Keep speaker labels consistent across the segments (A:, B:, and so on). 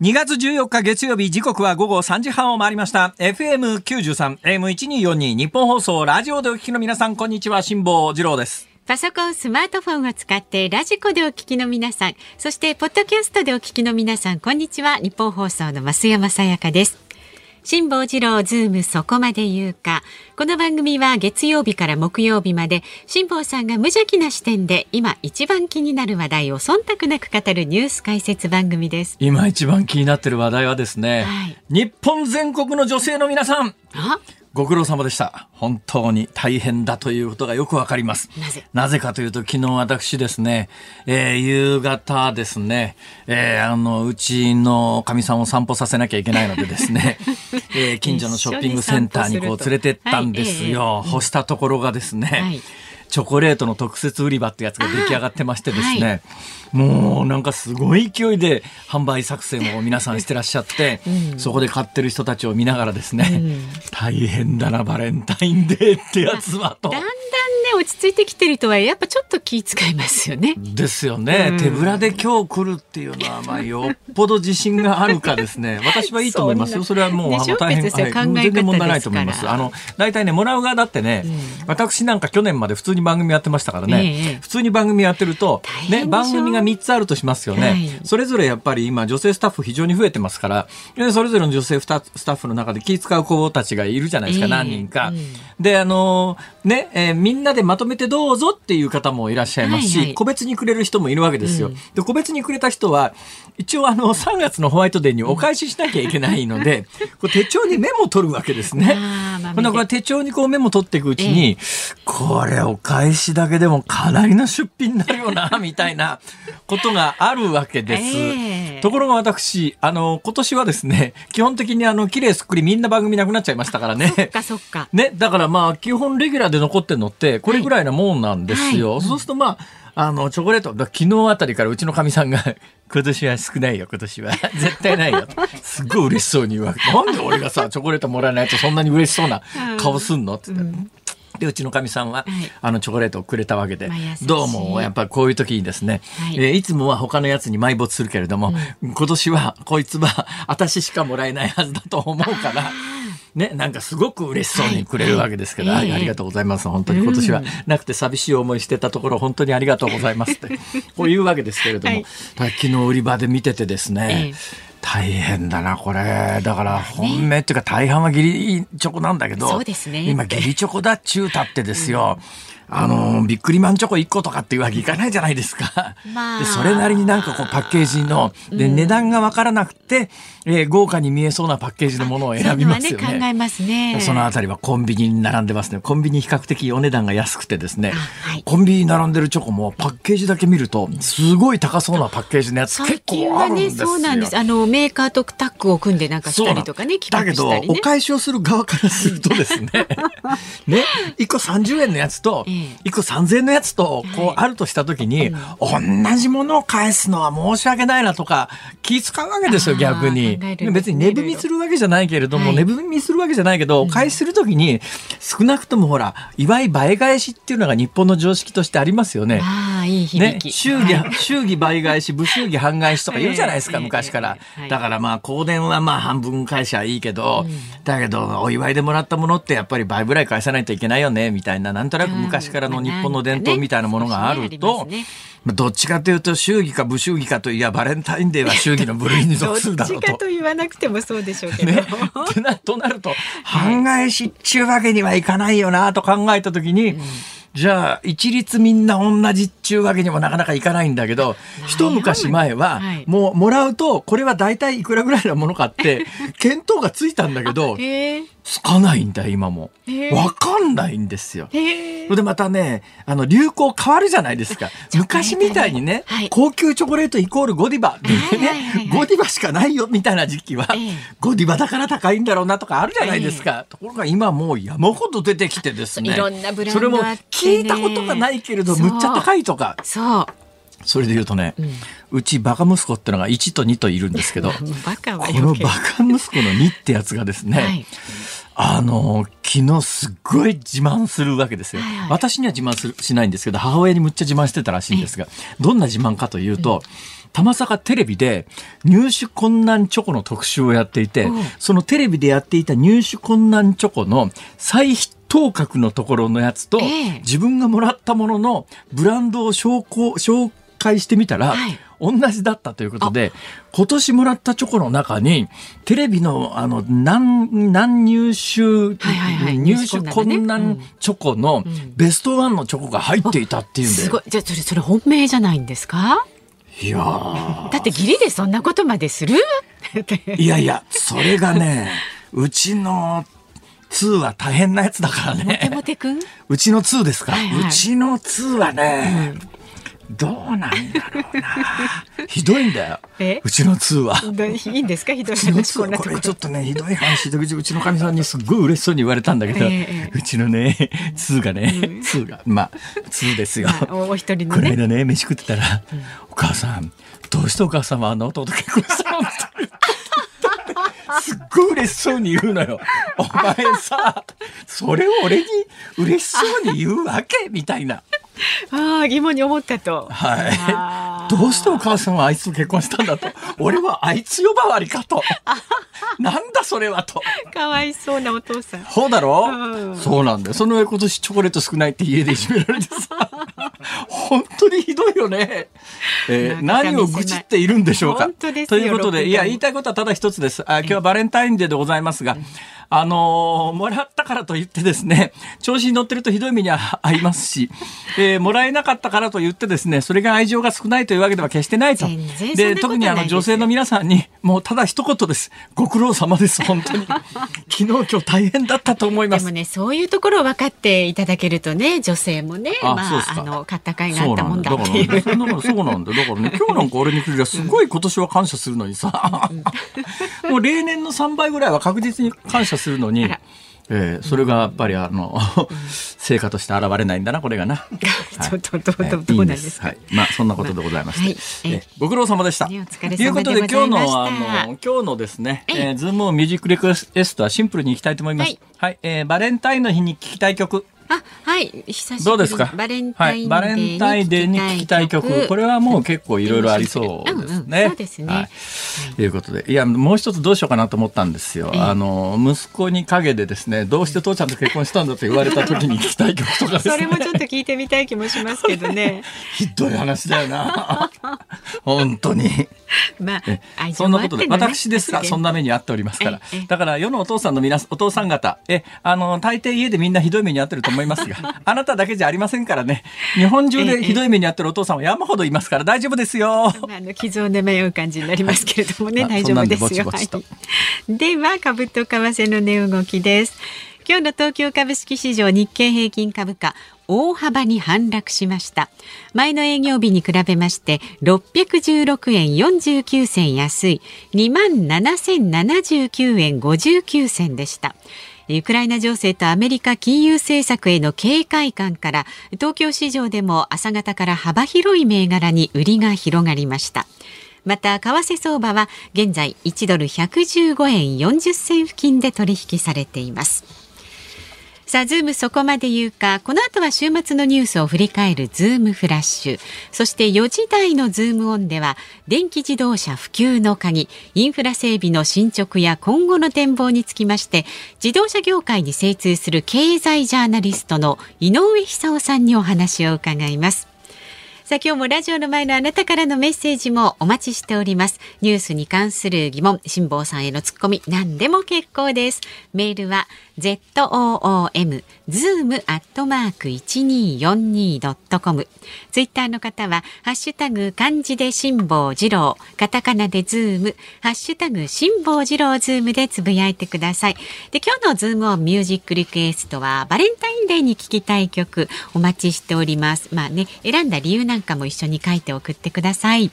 A: 2月14日月曜日時刻は午後3時半を回りました FM93 AM1242 ニッポン放送ラジオでお聞きの皆さんこんにちは辛坊治郎です
B: パソコン、スマートフォンを使ってラジコでお聞きの皆さん、そしてポッドキャストでお聞きの皆さん、こんにちは。ニッポン放送の増山さやかです。辛坊治郎ズームそこまで言うか。この番組は月曜日から木曜日まで辛坊さんが無邪気な視点で今一番気になる話題を忖度なく語るニュース解説番組です。
A: 今一番気になってる話題はですね、
B: はい
A: 日本全国の女性の皆さん
B: あ、
A: ご苦労様でした。本当に大変だということがよくわかります。
B: なぜ？
A: かというと、昨日私ですね、えー夕方ですね、えーあの、うちのかみさんを散歩させなきゃいけないのでですね、えー近所のショッピングセンターにこう連れてったんですよ。干したところがですね、
B: はい
A: チョコレートの特設売り場ってやつが出来上がってましてですね、もうなんかすごい勢いで販売作戦を皆さんしてらっしゃって、そこで買ってる人たちを見ながらですね、大変だなバレンタインデーってやつはと。
B: だん。だんね落ち着いてきてるとはやっぱちょっと気遣いますよね。
A: ですよね、手ぶらで今日来るっていうのは、まあ、よっぽど自信があるかですね。私はいいと思いますよ。それはもう、
B: ね
A: あの、大変、はい全然問題ないと思います。あの、大体ね、もらう側だってね、私なんか去年まで普通に番組やってましたからね、
B: ええ。
A: 普通に番組やってると、ね、番組が3つあるとしますよね。
B: はい。
A: それぞれやっぱり今、女性スタッフ非常に増えてますから、でそれぞれの女性スタッフの中で気遣う子たちがいるじゃないですか、
B: ええ。
A: 何人か。
B: うん。
A: で、あのね、えーみんなでまとめてどうぞっていう方もいらっしゃいますし、
B: はいはい
A: 個別にくれる人もいるわけですよ。
B: うん
A: で、個別にくれた人は、一応あの、3月のホワイトデーにお返ししなきゃいけないので、こう手帳にメモを取るわけですね。ほんでこれ手帳にこうメモ取っていくうちに、これお返しだけでもかなりの出費になるよな、みたいな ことがあるわけです。
B: ええ
A: ところが私、あの、今年はですね、基本的にあの、綺麗すっくりみんな番組なくなっちゃいましたからね。
B: そっかそっか。
A: ね、だからまあ、基本レギュラーで残ってるのって、これぐらいなもんなんですよ。
B: はい
A: そうするとまあ、あの、チョコレート、だ昨日あたりからうちのかみさんが、今年は少ないよ、今年は。絶対ないよ。すっごい嬉しそうに言うわけ。なんで俺がさ、チョコレートもらえないとそんなに嬉しそうな顔すんの？って言って。で、うちのかみさんは、
B: はい。
A: あの、チョコレートをくれたわけで、
B: まあ
A: どうも、やっぱりこういう時にですね、
B: はい。
A: いえーいつもは他のやつに埋没するけれども、今年は、こいつは、私しかもらえないはずだと思うから、ね、なんかすごく嬉しそうにくれるわけですけど、
B: はい。
A: はいありがとうございます。本当に。今年はなくて寂しい思いしてたところ、本当にありがとうございますって、こういうわけですけれども、
B: はい。
A: 昨日売り場で見ててですね、
B: ええ。
A: 大変だな、これ。だから、本命っていうか大半は義理チョコなんだけど、
B: ね。
A: 今、義理チョコだっちゅうたってですよ。あの、ビックリマンチョコ1個とかっていうわけいかないじゃないですか。
B: まあ
A: で、それなりになんかこうパッケージの、で、値段がわからなくて、えー豪華に見えそうなパッケージのものを選びますよ
B: そういうのはね考えますね。
A: そのあたりはコンビニに並んでますね。コンビニ比較的お値段が安くてですね、
B: はい
A: コンビニに並んでるチョコもパッケージだけ見ると、すごい高そうなパッケージのやつ
B: 最
A: 結
B: 近はね、
A: 構あるんですよ。
B: そうなんです。あのメーカーとタッグを組んでなんかしたりとかね、
A: だけど、お返しをする側からするとですね、ね、1個30円のやつと、
B: ええ
A: 1個3000円のやつと、こうあるとしたときに、同じものを返すのは申し訳ないなとか、気使うわけですよ、逆に。別に値踏みするわけじゃないけれども、
B: はい。
A: 値踏みするわけじゃないけど、お返しするときに、少なくともほら、祝い映え返しっていうのが日本の常識としてありますよね。
B: ああ、いい響
A: ね、
B: き。
A: 祝儀、
B: はい。
A: 祝儀倍返し、武祝儀半返しとか言うじゃないですか、
B: ええ
A: 昔から。だからまあ、香典はまあ半分返しはいいけど、だけど、お祝いでもらったものってやっぱり倍ぐらい返さないといけないよね、みたいな、なんとなく昔からの日本の伝統みたいなものがあるとどっちかというと、祝儀か武祝儀かといや、バレンタインデーは祝儀の部類に
B: ど
A: 属するだ
B: っ
A: ろうと。
B: ちかと言わなくてもそうでしょうけど。
A: ね、となると、半返しっちゅうわけにはいかないよなと考えたときに、じゃあ、一律みんな同じっちゅうわけにもなかなかいかないんだけど、一昔前は
B: はい、
A: もうもらうと、これは大体いくらぐらいのものかって、見当がついたんだけど。つかないんだよ、今もわかんないんですよ。それでまたね、あの、流行変わるじゃないですか。昔みたいにね、
B: はい
A: 高級チョコレートイコールゴディバっていう
B: はいはいはいはい
A: ね、ゴディバしかないよみたいな時期は、
B: ええ
A: ゴディバだから高いんだろうなとかあるじゃないですか。ところが今もう山ほど出てきてですね。
B: いろんなブラン
A: それも聞いたことがないけれど、むっちゃ高いとか。
B: そう。
A: それで言うとね、うちバカ息子ってのが1と2といるんですけど、
B: バカは
A: このバカ息子の2ってやつがですね、
B: はい
A: あの、昨日すっごい自慢するわけですよ。
B: はいはい。
A: 私には自慢するしないんですけど、母親にむっちゃ自慢してたらしいんですが、どんな自慢かというと、たまさかテレビで入手困難チョコの特集をやっていて、そのテレビでやっていた入手困難チョコの再ヒッ頭角のところのやつと、えー、自分がもらったもののブランドを紹紹介してみたら、はい、同じだったということで今年もらったチョコの中にテレビのあの難難入手、はいはいはい、入手困難チョコのベストワンのチョコが入っていたっていうんで、うん、すごい。
B: じゃあそれそれ本命じゃないんですか？
A: いや
B: だって義理でそんなことまでする？
A: いやいやそれがねうちの2は大変なやつだからね。モ
B: テモテくん
A: うちの2ですか、はいはい、うちの2はね、うん、どうなんだろうな。ひどいんだよ。うちの2は。
B: いいんですか？ひどい話
A: ここれちょっとね、ひどい話で、うちうちのかみさんにすっごい嬉しそうに言われたんだけど、えー、うちのね、2がね、うん、2が、まあ、2ですよ。まあ、
B: お一人
A: のね。この間ね、飯食ってたら、うん、お母さん、どうしてお母さんはあの弟結婚したの すっごい嬉しそうに言うのよ。お前さ、それを俺に嬉しそうに言うわけ？みたいな。
B: ああ、疑問に思ったと。
A: はい。どうしてお母さんはあいつと結婚したんだと。俺はあいつ呼ばわりかと。なんだそれはと。
B: かわいそうなお父さん。
A: そうだろ、うん、そうなんだよ。その上今年チョコレート少ないって家でいじめられてさ。本当にひどいよね。えー、何を愚痴っているんでしょうか。ということで、いや、言いたいことはただ一つです。あ今日はバレンタインデーでございますが、あのー、もらったからといってですね、調子に乗ってるとひどい目に合いますし、えー、もらえなかったからと言ってですね、それが愛情が少ないというわけでは決してないと。で特にあの女性の皆さんに、もうただ一言です。ご苦労様です、本当に。昨日今日大変だったと思います。
B: でもね、そういうところを分かっていただけるとね、女性もね、あまあ、あの、買った甲斐があったもんだっていう。
A: そうなんだ。だからね、今日なんか俺に来るすごい今年は感謝するのにさ、もう例年の3倍ぐらいは確実に感謝するのに、えー、それがやっぱりあの、成果として現れないんだなこれがな。
B: ちょっとどうどうどうなんですか？はい、
A: まあそんなことでございまして、えご苦労様でした。ということで今日のあの今日のですね、えー、ズームミュージックリクエストはシンプルにいきたいと思います。はい、えー、バレンタインの日に聞きたい曲。
B: あはい。久し
A: ぶりどうですか？バレンタインデーに聞きたい曲。これはもう結構いろいろありそうですね、
B: そうですね、はい、
A: ということで。いやもう一つどうしようかなと思ったんですよ、あの息子に陰でですねどうして父ちゃんと結婚したんだと言われた時に聞きたい曲とかですね。
B: それもちょっと聞いてみたい気もしますけどね。
A: ひどい話だよな。本当に。
B: まあ、
A: そんなことで、私ですらそんな目に遭っておりますから。だから世のお父さんの皆お父さん方、え、あの、大抵家でみんなひどい目に遭ってると思いますが、あなただけじゃありませんからね。日本中でひどい目に遭ってるお父さんは山ほどいますから大丈夫ですよ。あ
B: の、傷をね迷う感じになりますけれどもね、大丈夫ですよ。ぼちぼちはい、では、株と為替の値動きです。今日の東京株式市場日経平均株価大幅に反落しました前の営業日に比べまして616円49銭安い2万7079円59銭でしたウクライナ情勢とアメリカ金融政策への警戒感から東京市場でも朝方から幅広い銘柄に売りが広がりました。また為替相場は現在1ドル115円40銭付近で取引されています。さあ、ズームそこまで言うか、この後は週末のニュースを振り返るズームフラッシュ。そして4時台のズームオンでは、電気自動車普及の鍵、インフラ整備の進捗や今後の展望につきまして、自動車業界に精通する経済ジャーナリストの井上久夫さんにお話を伺います。さあ今日もラジオの前のあなたからのメッセージもお待ちしております。ニュースに関する疑問、辛坊さんへのツッコミ、何でも結構です。メールは zoom zoom アットマーク一二四二ドットコム。ツイッターの方はハッシュタグ漢字で辛坊治郎、カタカナでズーム、ハッシュタグ辛坊治郎ズームでつぶやいてください。で今日のズームオンミュージックリクエストはバレンタインデーに聴きたい曲お待ちしております。まあね選んだ理由なんかも一緒に書いて送ってください。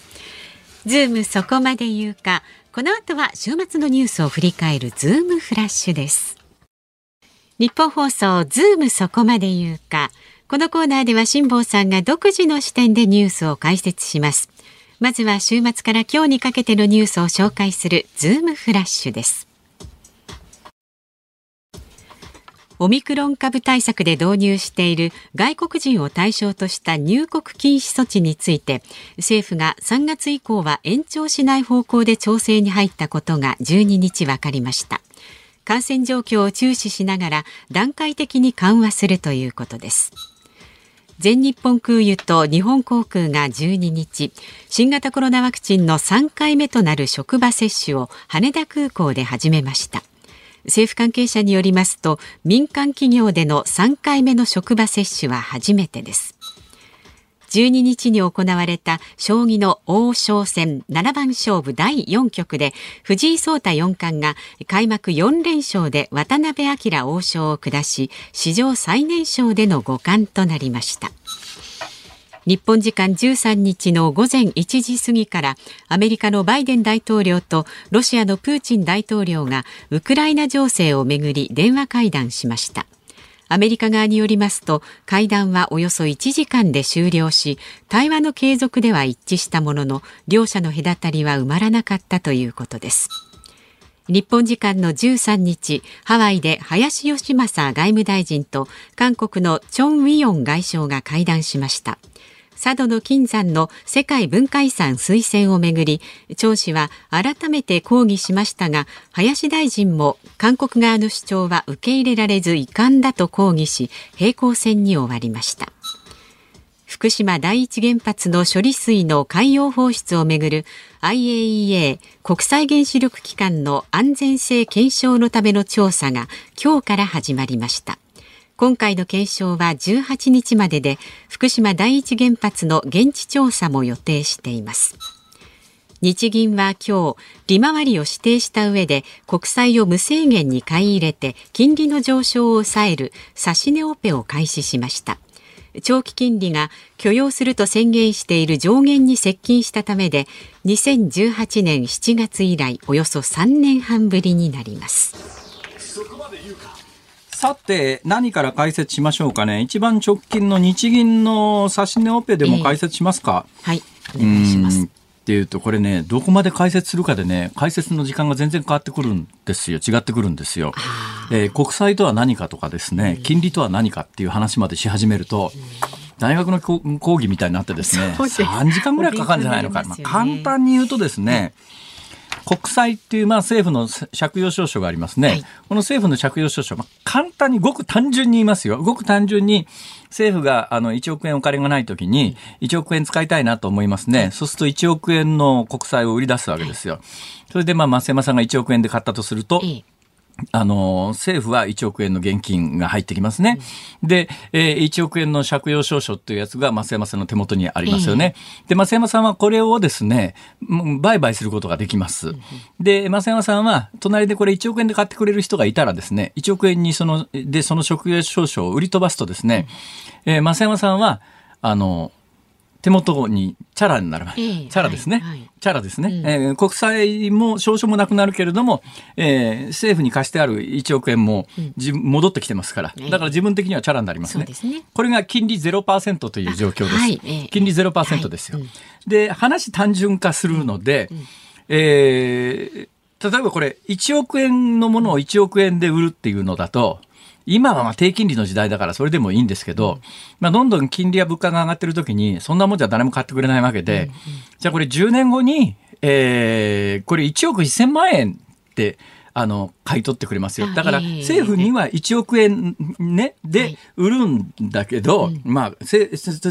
B: ズームそこまで言うか。この後は週末のニュースを振り返るズームフラッシュです。ニッポン放送ズームそこまで言うか。このコーナーでは辛坊さんが独自の視点でニュースを解説します。まずは週末から今日にかけてのニュースを紹介するズームフラッシュです。オミクロン株対策で導入している外国人を対象とした入国禁止措置について政府が3月以降は延長しない方向で調整に入ったことが12日分かりました感染状況を注視しながら段階的に緩和するということです。全日本空輸と日本航空が12日新型コロナワクチンの3回目となる職場接種を羽田空港で始めました。政府関係者によりますと民間企業での3回目の職場接種は初めてです。12日に行われた将棋の王将戦。七番勝負第4局で藤井聡太四冠が開幕4連勝で渡辺明王将を下し史上最年少での五冠となりました。日本時間13日の午前1時過ぎからアメリカのバイデン大統領とロシアのプーチン大統領がウクライナ情勢をめぐり電話会談しました。アメリカ側によりますと会談はおよそ1時間で終了し対話の継続では一致したものの両者の隔たりは埋まらなかったということです。日本時間の13日ハワイで林芳正外務大臣と韓国のチョン・ウィヨン外相が会談しました。佐渡の金山の世界文化遺産推薦をめぐり張氏は改めて抗議しましたが林大臣も韓国側の主張は受け入れられず遺憾だと抗議し平行線に終わりました。福島第一原発の処理水の海洋放出をめぐる IAEA 国際原子力機関の安全性検証のための調査が今日から始まりました。今回の検証は18日までで福島第一原発の現地調査も予定しています。日銀は今日利回りを指定した上で国債を無制限に買い入れて金利の上昇を抑える指値オペを開始しました。長期金利が許容すると宣言している上限に接近したためで2018年7月以来およそ3年半ぶりになります。
A: さて、何から解説しましょうかね。一番直近の日銀の指値オペでも解説しますか？
B: えー、はい。お願いします。
A: っていうと、これね、どこまで解説するかでね、解説の時間が全然変わってくるんですよ。違ってくるんですよ。えー、国債とは何かとかですね、金利とは何かっていう話までし始めると、大学の講義みたいになってですね、3時間ぐらいかかるんじゃないのか。まあ、簡単に言うとですね、国債っていう、まあ、政府の借用証書がありますね。はい、この政府の借用証書、まあ、簡単に、ごく単純に言いますよ。ごく単純に、政府があの1億円お金がないときに、1億円使いたいなと思いますね。はい、そうすると1億円の国債を売り出すわけですよ。それで、まあ、増山さんが1億円で買ったとすると、あの、政府は1億円の現金が入ってきますね。で、えー、1億円の借用証書っていうやつが増山さんの手元にありますよね。で、増山さんはこれをですね、売買することができます。で、増山さんは、隣でこれ1億円で買ってくれる人がいたらですね、1億円にその、で、その借用証書を売り飛ばすとですね、えー、増山さんは、あの、手元にチャラになる、えー、チャラですね、はい、チャラですね、うん、えー、国債も少々もなくなるけれども、えー、政府に貸してある1億円も、うん、戻ってきてますから、だから自分的にはチャラになりますね。すね。これが金利0%という状況です。はいえー、金利0%ですよ。はい、で、話単純化するので、うん、えー、例えばこれ1億円のものを1億円で売るっていうのだと、今はまあ低金利の時代だからそれでもいいんですけど、まあ、どんどん金利や物価が上がってる時に、そんなもんじゃ誰も買ってくれないわけで、じゃあこれ10年後に、えー、これ1億1000万円って、あの、買い取ってくれますよ。だから、政府には1億円ね、で売るんだけど、まあ、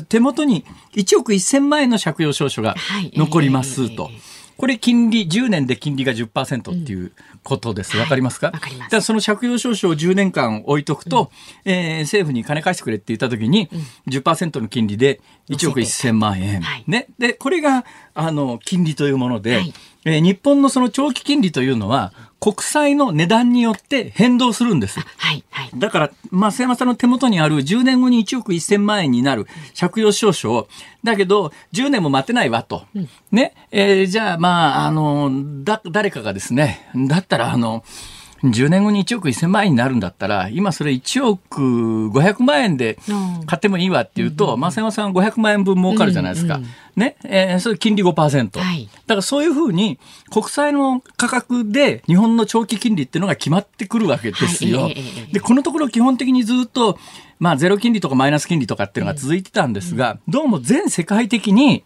A: 手元に1億1000万円の借用証書が残りますと。これ金利、10年で金利が10%っていうことです。わ、うん、かりますか？わ、
B: かります。
A: だその借用証書を10年間置いとくと、うん、えー、政府に金返してくれって言ったときに、うん、10%の金利で1億1000万円。はい、ね。で、これが、あの、金利というもので、はい、えー、日本のその長期金利というのは、国債の値段によって変動するんです。
B: はいはい、
A: だから、増山さんの手元にある10年後に1億1000万円になる借用証書を、だけど、10年も待てないわと。うん、ね？えー、じゃあ、まあ、あの、だ、誰かがですね、だったら、あの、10年後に1億1000万円になるんだったら、今それ1億500万円で買ってもいいわっていうと、増山さん500万円分儲かるじゃないですか。ね、えー、それ金利5%。はい、だからそういうふうに国債の価格で日本の長期金利っていうのが決まってくるわけですよ。はい、で、このところ基本的にずっと、まあゼロ金利とかマイナス金利とかっていうのが続いてたんですが、どうも全世界的に、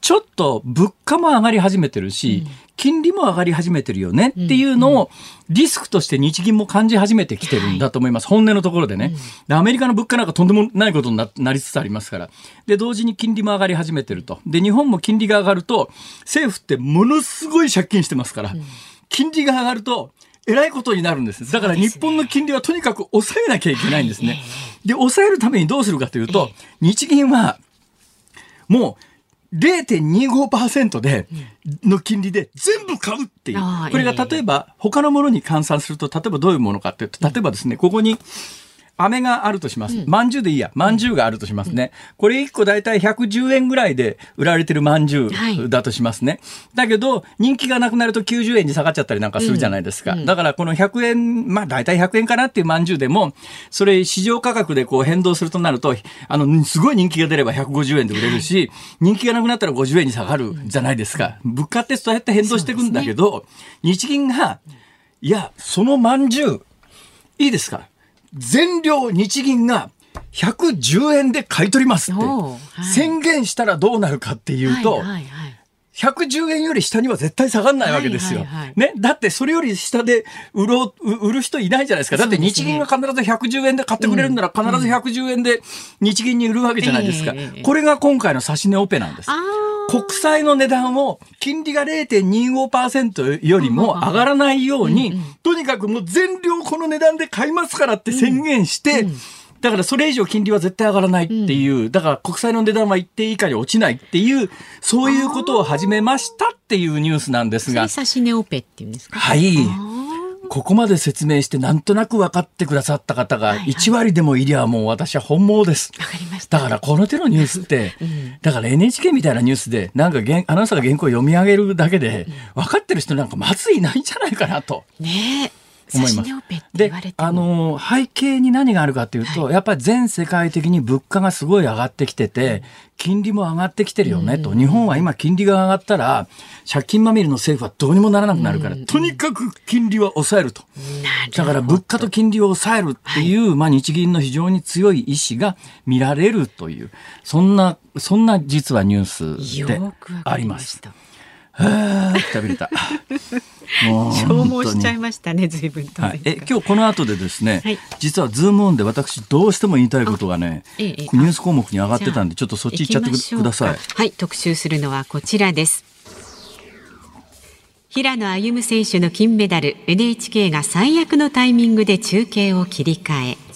A: ちょっと物価も上がり始めてるし、金利も上がり始めてるよねっていうのをリスクとして日銀も感じ始めてきてるんだと思います。本音のところでね。でアメリカの物価なんかとんでもないことにななりつつありますから。で、同時に金利も上がり始めてると。で、日本も金利が上がると、政府ってものすごい借金してますから、金利が上がると、えらいことになるんです。だから日本の金利はとにかく抑えなきゃいけないんですね。で、抑えるためにどうするかというと、日銀は、もう、0.25%で、の金利で全部買うっていう。これが例えば他のものに換算すると、例えばどういうものかっていうと、例えばですね、ここに飴があるとします。まんじゅうでいいや。まんじゅうがあるとしますね。これ1個だいたい110円ぐらいで売られてるまんじゅうだとしますね。だけど、人気がなくなると90円に下がっちゃったりなんかするじゃないですか。だからこの100円、まあだいたい100円かなっていうまんじゅうでも、それ市場価格でこう変動するとなると、あの、すごい人気が出れば150円で売れるし、人気がなくなったら50円に下がるじゃないですか。物価ってそうやって変動していくんだけど、日銀が、いや、そのまんじゅう、いいですか？全量日銀が110円で買い取りますって、宣言したらどうなるかっていうと、110円より下には絶対下がらないわけですよ。ね。だってそれより下で売ろう、売る人いないじゃないですか。だって日銀が必ず110円で買ってくれるなら必ず110円で日銀に売るわけじゃないですか。これが今回の指値オペなんです。国債の値段を金利が0.25%よりも上がらないように、とにかくもう全量この値段で買いますからって宣言して、だからそれ以上金利は絶対上がらないっていう、だから国債の値段は一定以下に落ちないっていう、そういうことを始めましたっていうニュースなんですが。
B: 指し値オペっていうんですか？
A: はい。ここまで説明してなんとなく分かってくださった方が1割でもいりゃもう私は本望です。
B: わかりまし
A: た。だからこの手のニュースって、う ん、だから NHK みたいなニュースでなんかアナウンサーが原稿を読み上げるだけで、分かってる人なんかまずいないんじゃないかなと。
B: ね
A: 思います。で、あの背景に何があるかというと、はい、やっぱり全世界的に物価がすごい上がってきてて、金利も上がってきてるよねと、日本は今金利が上がったら借金まみれの政府はどうにもならなくなるから、とにかく金利は抑えると。だから物価と金利を抑えるっていう、まあ日銀の非常に強い意志が見られるという、そんな、そんな実はニュースであります。はあ、くたびれた。
B: 消耗しちゃいましたね、随分と、
A: はい、え今日この後でですね、はい、実はズームオンで私どうしても言いたいことがね、ええ、ニュース項目に上がってたんでちょっとそっち行っちゃってください。
B: はい特集するのはこちらです。平野歩夢選手の金メダル NHK が最悪のタイミングで中継を切り替え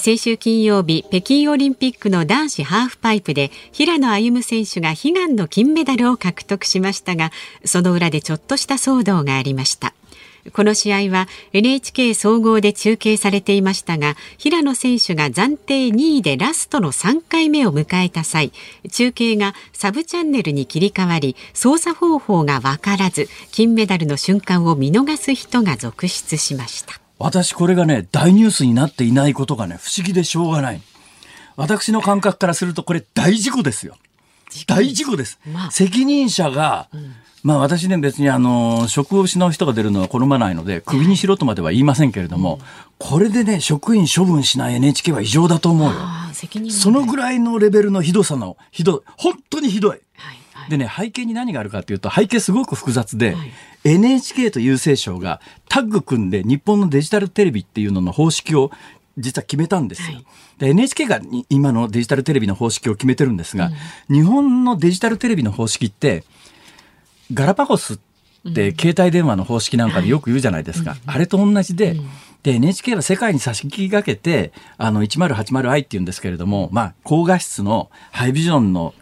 B: 先週金曜日北京オリンピックの男子ハーフパイプで平野歩夢選手が悲願の金メダルを獲得しましたがその裏でちょっとした騒動がありました。この試合は NHK 総合で中継されていましたが平野選手が暫定2位でラストの3回目を迎えた際中継がサブチャンネルに切り替わり操作方法が分からず金メダルの瞬間を見逃す人が続出しました。
A: 私これがね、大ニュースになっていないことがね、不思議でしょうがない。私の感覚からするとこれ大事故ですよ。大事故です。まあ、責任者が、うん、まあ私ね別にあの、職を失う人が出るのは好まないので、首にしろとまでは言いませんけれども、うん、これでね、職員処分しない NHK は異常だと思うよ。そのぐらいのレベルのひどさの、ひどい、本当にひどい。はいでね、背景に何があるかというと、背景すごく複雑で、はい、NHK と郵政省がタッグ組んで日本のデジタルテレビっていうのの方式を実は決めたんですよ。はい、で NHK が今のデジタルテレビの方式を決めてるんですが、うん、日本のデジタルテレビの方式ってガラパゴスって携帯電話の方式なんかでよく言うじゃないですか、あれと同じで、で NHK は世界に差し引きかけてあの 1080i っていうんですけれども、まあ、高画質のハイビジョンの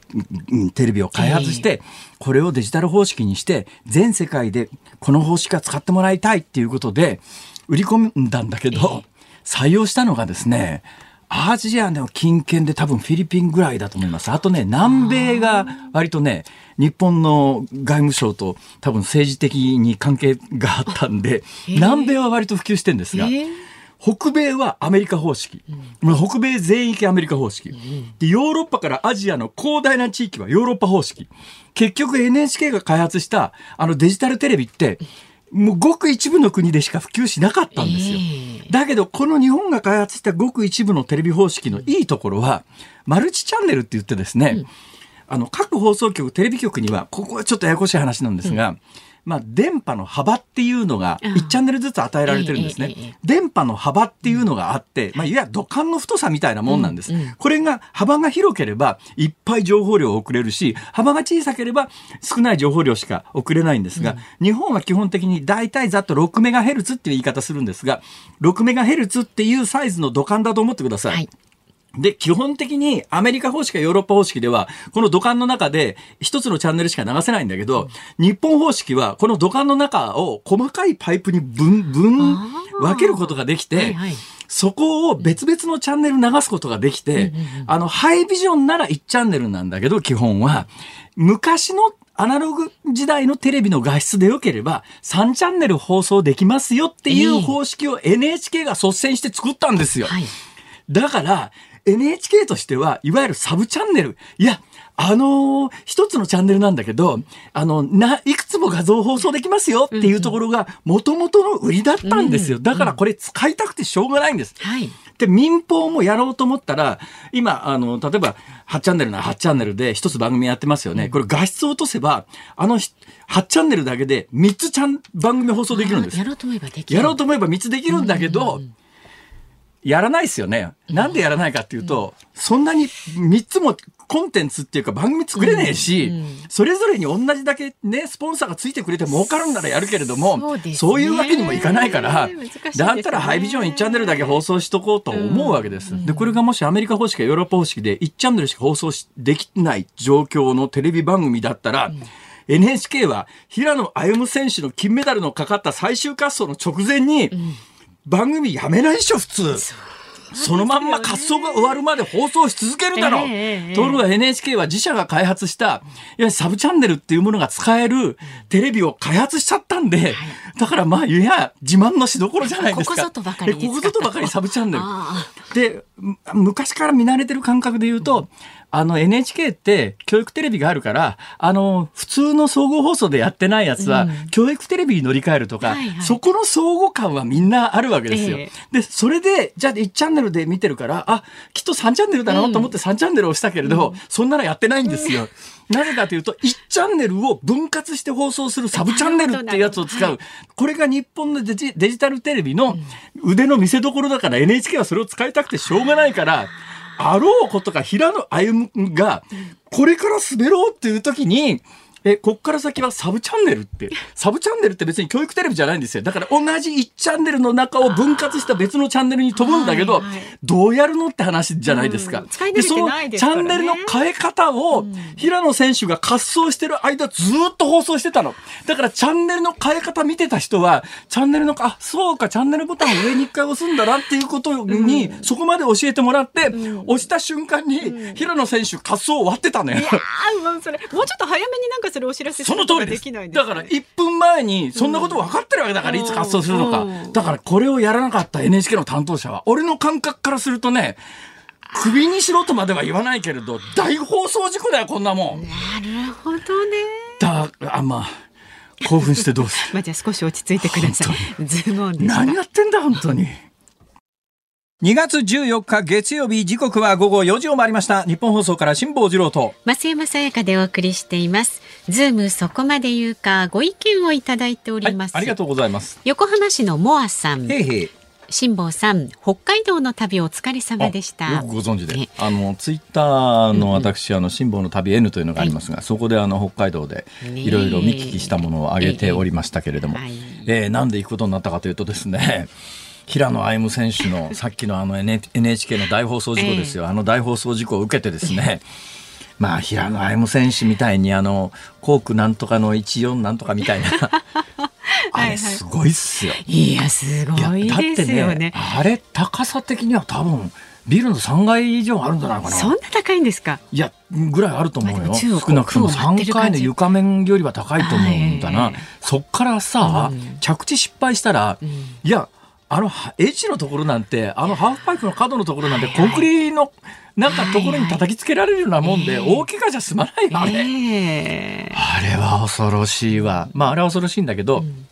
A: テレビを開発して、これをデジタル方式にして全世界でこの方式は使ってもらいたいっていうことで売り込んだんだけど、採用したのがですねアジアの近県で多分フィリピンぐらいだと思います。あとね、南米が割とね、日本の外務省と多分政治的に関係があったんで、南米は割と普及してるんですが、北米はアメリカ方式、うん、北米全域アメリカ方式、うん、でヨーロッパからアジアの広大な地域はヨーロッパ方式。結局 NHK が開発したあのデジタルテレビってもうごく一部の国でしか普及しなかったんですよ。えー、だけど、この日本が開発したごく一部のテレビ方式のいいところは、マルチチャンネルって言ってですね、うん、あの、各放送局、テレビ局には、ここはちょっとややこしい話なんですが、うんまあ、電波の幅っていうのが1チャンネルずつ与えられてるんですね。電波の幅っていうのがあって、まあ、いわゆる土管の太さみたいなもんなんです。これが幅が広ければいっぱい情報量を送れるし、幅が小さければ少ない情報量しか送れないんですが、日本は基本的に大体ざっと6メガヘルツっていう言い方するんですが、6メガヘルツっていうサイズの土管だと思ってください。はいで、基本的にアメリカ方式かヨーロッパ方式では、この土管の中で一つのチャンネルしか流せないんだけど、日本方式はこの土管の中を細かいパイプに分、分、分けることができて、はいはいそこを別々のチャンネル流すことができて、あの、ハイビジョンなら1チャンネルなんだけど、基本は。昔のアナログ時代のテレビの画質でよければ3チャンネル放送できますよっていう方式を NHK が率先して作ったんですよ。だから、NHK としては、いわゆるサブチャンネル。いや、あのー、一つのチャンネルなんだけど、あの、な、いくつも画像放送できますよっていうところが、もともとの売りだったんですよ。だからこれ使いたくてしょうがないんです。はい。で、民放もやろうと思ったら、今、あの、例えば、8チャンネルなら8チャンネルで一つ番組やってますよね。これ画質を落とせば、あの、8チャンネルだけで3つちゃん番組放送できるんです。
B: やろうと思えばできる。
A: やろうと思えば3つできるんだけど、うんうんうんやらないですよね。なんでやらないかっていうと、そんなに3つもコンテンツっていうか番組作れねえし、それぞれに同じだけね、スポンサーがついてくれて儲かるんならやるけれども、そういうわけにもいかないから、だったらハイビジョン1チャンネルだけ放送しとこうと思うわけです。で、これがもしアメリカ方式かヨーロッパ方式で1チャンネルしか放送できない状況のテレビ番組だったら、NHK は平野歩夢選手の金メダルのかかった最終滑走の直前に、番組やめないでしょ、普通。そのまんま滑走が終わるまで放送し続けるだろう、えー、ところが NHK は自社が開発した、いわゆるサブチャンネルっていうものが使えるテレビを開発しちゃったんで、だからまあ、いや、自慢のしどころじゃないですか。ここ
B: ぞとばかり。
A: ここぞとばかりサブチャンネル。で、昔から見慣れてる感覚で言うと、あの NHK って教育テレビがあるから、あの、普通の総合放送でやってないやつは、教育テレビに乗り換えるとか、そこの相互感はみんなあるわけですよ。えー、で、それで、じゃあ1チャンネルで見てるから、あ、きっと3チャンネルだなと思って3チャンネルをしたけれど、うん、そんなのやってないんですよ。なぜかというと、1チャンネルを分割して放送するサブチャンネルっていうやつを使う。これが日本のデジデジタルテレビの腕の見せ所だから NHK はそれを使いたくてしょうがないから、あろうことか平野歩夢が、これから滑ろうっていう時に、え、こっから先はサブチャンネルって、サブチャンネルって別に教育テレビじゃないんですよ。だから同じ1チャンネルの中を分割した別のチャンネルに飛ぶんだけど、はいはい、どうやるのって話じゃないですか。うん、
B: で、
A: そのチャンネルの変え方を、平野選手が滑走してる間ずっと放送してたの。だからチャンネルの変え方見てた人は、チャンネルの、あ、そうか、チャンネルボタンを上に一回押すんだなっていうことに、うん、そこまで教えてもらって、うん、押した瞬間に、平野選手滑走終わってたのよ。いや
B: もうそれ、もうちょっと早めになんかそれお知らせ
A: その通りです。だから1分前にそんなこと分かってるわけだから、いつ滑走するのか。だからこれをやらなかった NHK の担当者は、俺の感覚からするとね、首にしろとまでは言わないけれど、大放送事故だよ、こんなもん。
B: なるほどね。
A: だ、あ、まあ。興奮してどうする？
B: まあじゃあ少し落ち着いてください。ズームオンで
A: 何やってんだ、本当に。2月14日月曜日時刻は午後4時を回りました。日本放送から辛坊治郎と。
B: 増山さやかでお送りしています。ズームそこまで言うかご意見をいただいております、
A: はい、ありがとうございます。
B: 横浜市のモアさん。
A: へいへい。
B: 辛坊さん、北海道の旅お疲れ様でした。
A: よくご存知で、あのツイッターの私、あの辛坊の旅 N というのがありますが、そこであの北海道でいろいろ見聞きしたものを挙げておりましたけれども、えー、なんで行くことになったかというとですね。平野歩夢選手の さっきのあの NHK の大放送事故ですよ、あの大放送事故を受けてですね、まあ平野歩夢選手みたいにあのコークなんとかの14なんとかみたいな あれすごいっすよ。
B: いやすごいですよね。
A: ねあれ高さ的には多分ビルの3階以上あるんじゃないかな。
B: そんな高いんですか？
A: いや、ぐらいあると思うよ。少なくとも3
B: 雲舞ってる感じ
A: 階の床面よりは高いと思うんだな。
B: はい
A: そっからさ、
B: うん
A: 着地失敗したら、
B: うん
A: いや、あの、エッジのところなんて、あのハーフパイプの角のところなんて、コンクリの、なんかところに叩きつけられるようなもんで、大怪我じゃ済まないよ、あれ。
B: ええ
A: あれは恐ろしいわ。まあ、あれは恐ろしいんだけど、
B: ん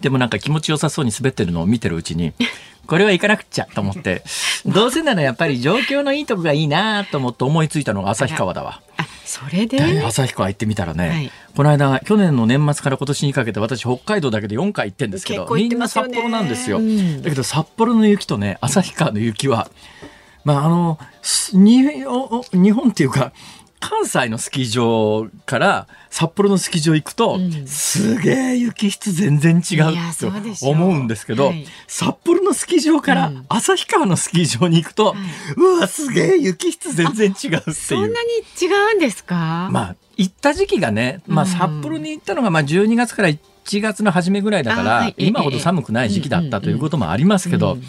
A: でもなんか気持ちよさそうに滑ってるのを見てるうちに、これは行かなくっちゃと思って、どうせならやっぱり状況のいいとこがいいなと思って思いついたのが旭川だわ。
B: あ、それで？
A: で旭川行ってみたらね、
B: はい。
A: この間去年の年末から今年にかけて私北海道だけで4回行ってんですけど
B: 結構行って
A: みんな札幌なんですよ、
B: うん。
A: だけど札幌の雪とね旭川の雪はまああの日本っていうか関西のスキー場から札幌のスキー場行くと、
B: うん。
A: すげえ雪質全然違うと思うんですけど、
B: はい。
A: 札幌のスキー場から
B: うん。
A: 旭川のスキー場に行くと、うわすげえ雪質全然違うっていう。
B: そんなに違うんですか？
A: まあ行った時期がね、まあ、
B: うん。
A: 札幌に行ったのがまあ12月から1月の初めぐらいだから、今ほど寒くない時期だったということもありますけど、
B: うん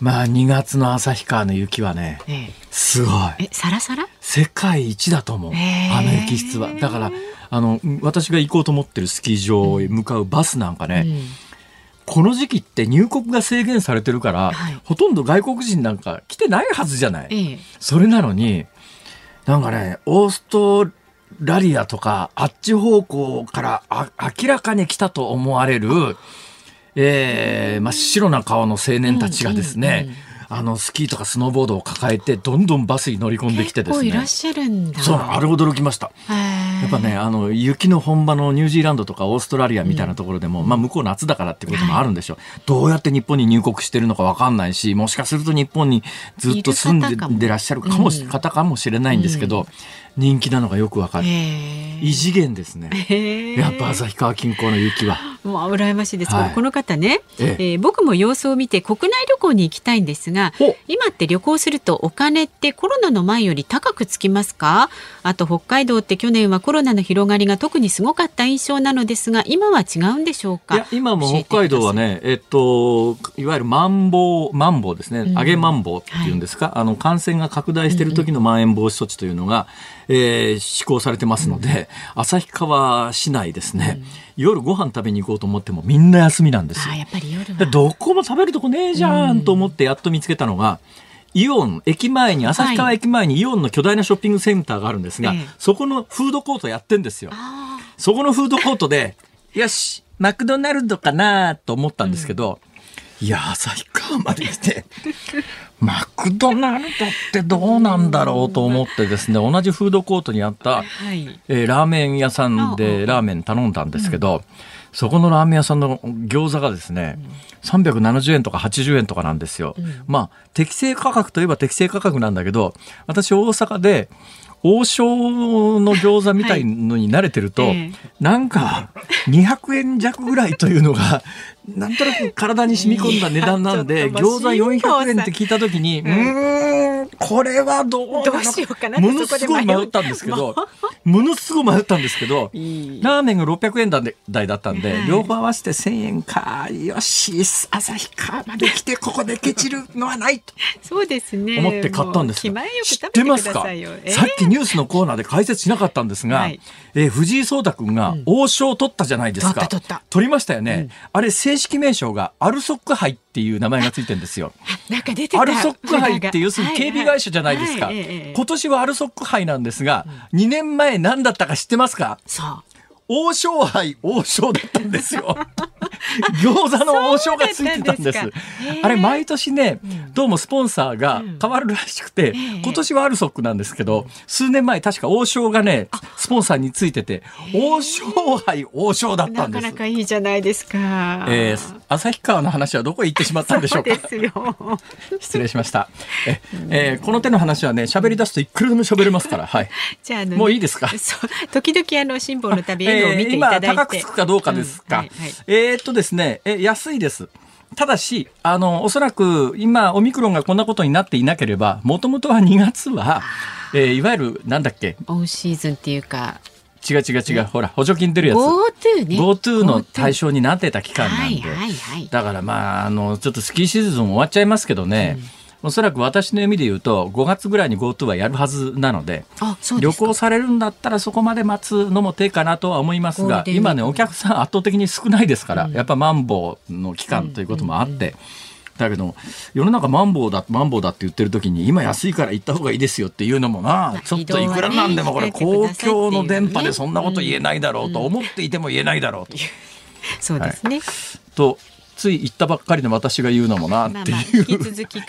A: まあ2月の旭川の雪はね
B: え
A: すごい。
B: え、えサラサラ？
A: 世界一だと思う。あの雪質は。だからあの私が行こうと思ってるスキー場へ向かうバスなんかね、
B: うん。
A: この時期って入国が制限されてるから、
B: はい。
A: ほとんど外国人なんか来てないはずじゃない。
B: ええ。
A: それなのに、なんかね、オーストラリアとか、あっち方向からあ明らかに来たと思われる、えー、真っ白な顔の青年たちがですね、
B: うんうんうん
A: あの、スキーとかスノーボードを抱えて、どんどんバスに乗り込んできてですね
B: 結構いらっ。しゃるんだ。
A: そう、あれ驚きました。やっぱね、あの、雪の本場のニュージーランドとかオーストラリアみたいなところでも、まあ向こう夏だからってこともあるんでしょう。どうやって日本に入国してるのかわかんないし、もしかすると日本にずっと住んでらっしゃるかもし、
B: うん
A: 方かもしれないんですけど、人気なのがよくわかる。異次元ですね。やっぱ旭川近郊の雪は。
B: もう羨ましいです。
A: はい。
B: この方ね、
A: ええ。
B: えー僕も様子を見て国内旅行に行きたいんですが今って旅行するとお金ってコロナの前より高くつきますか？あと北海道って去年はコロナの広がりが特にすごかった印象なのですが今は違うんでしょうか？
A: いや、今も北海道はね、えっと、いわゆるマンボウ、マンボウですね、
B: うん。
A: 揚げマンボウっていうんですか、あの、感染が拡大している時のまん延防止措置というのが、えー施行されてますので、旭川市内ですね、夜ご飯食べに行こうと思ってもみんな休みなんですよ。
B: あ。やっぱり夜
A: どこも食べるとこねえじゃんと思ってやっと見つけたのが、イオン、駅前に、旭川駅前にイオンの巨大なショッピングセンターがあるんですが、
B: ええ。
A: そこのフードコートやってんですよ。
B: あ
A: そこのフードコートで、よし、マクドナルドかなと思ったんですけど、いや、旭川まで来て、マクドナルドってどうなんだろうと思ってですね、同じフードコートにあった、
B: ーはい。
A: えーラーメン屋さん
B: あ
A: でラーメン頼んだんですけど、そこのラーメン屋さんの餃子がですね、370円とか80円とかなんですよ。まあ、適正価格といえば適正価格なんだけど、私大阪で、王将の餃子みたいのに慣れてると、
B: はい。ええ。
A: なんか200円弱ぐらいというのが、なんとなく体に染み込んだ値段なんで、餃子
B: もう
A: 400円って聞いたときに、うーん、これはどう
B: どうしようかな
A: ものすごい迷ったんですけど、ものすごい迷ったんですけど、ラーメンが600円台で台だったんで、
B: はい
A: 両方合わせて1000円か、よし、旭川まで来てここでケチるのはないと。
B: そうですね。
A: 思って買ったんです知ってますか？
B: さ
A: っきニュースのコーナーで解説しなかったんですが、
B: はい。
A: えー藤井聡太君が王将を取ったじゃないですか。
B: 取
A: りましたよね。あれ正式名称がアルソック杯っていう名前がついてるんですよ。
B: なんか出てた
A: アルソック杯って要するに警備会社じゃないですか。
B: はいはいはいええ
A: 今年はアルソック杯なんですが、2年前何だったか知ってますか？
B: そう
A: 王将杯王将だったんですよ。餃子の王将がついてたんです。あれ毎年ね、どうもスポンサーが
B: うん
A: 変わるらしくて、
B: ええ
A: 今年はアルソックなんですけど、数年前確か王将がね、スポンサーについてて、王将杯王将だったです。
B: なんかなかいいじゃないですか。
A: えー旭川の話はどこへ行ってしまったんでしょうか。失礼しました。え、えーこの手の話はね、喋り出すといくらでも喋れますから、はい。
B: じゃあ
A: もういいですか？
B: 時々あの辛抱の旅を見ていただいて、
A: えー今高くつくかどうかですか。
B: うんはいはい
A: えーっとですね、え安いです。ただし、あの、おそらく今、オミクロンがこんなことになっていなければ、もともとは2月は、えーいわゆる、なんだっけ、
B: オンシーズンっていうか。
A: 違う違う違う、ほら、補助金出るやつ。
B: GoTo ね。
A: GoTo の対象になってた期間なんで。
B: はいはいはい
A: だからまあ、あの、ちょっとスキーシーズン終わっちゃいますけどね、おそらく私の読みで言うと5月ぐらいに GoTo はやるはずなので旅行されるんだったらそこまで待つのも手かなとは思いますが今ねお客さん圧倒的に少ないですから、うん、やっぱマンボウの期間ということもあって。だけど世の中マンボウだマンボウだって言ってる時に今安いから行った方がいいですよっていうのもなちょっといくらなんでもこれ公共の電波でそんなこと言えないだろうと思っていても言えないだろうと。
B: そうですね、はい、
A: とつい行ったばっかりの私が言うのもなっていう、ま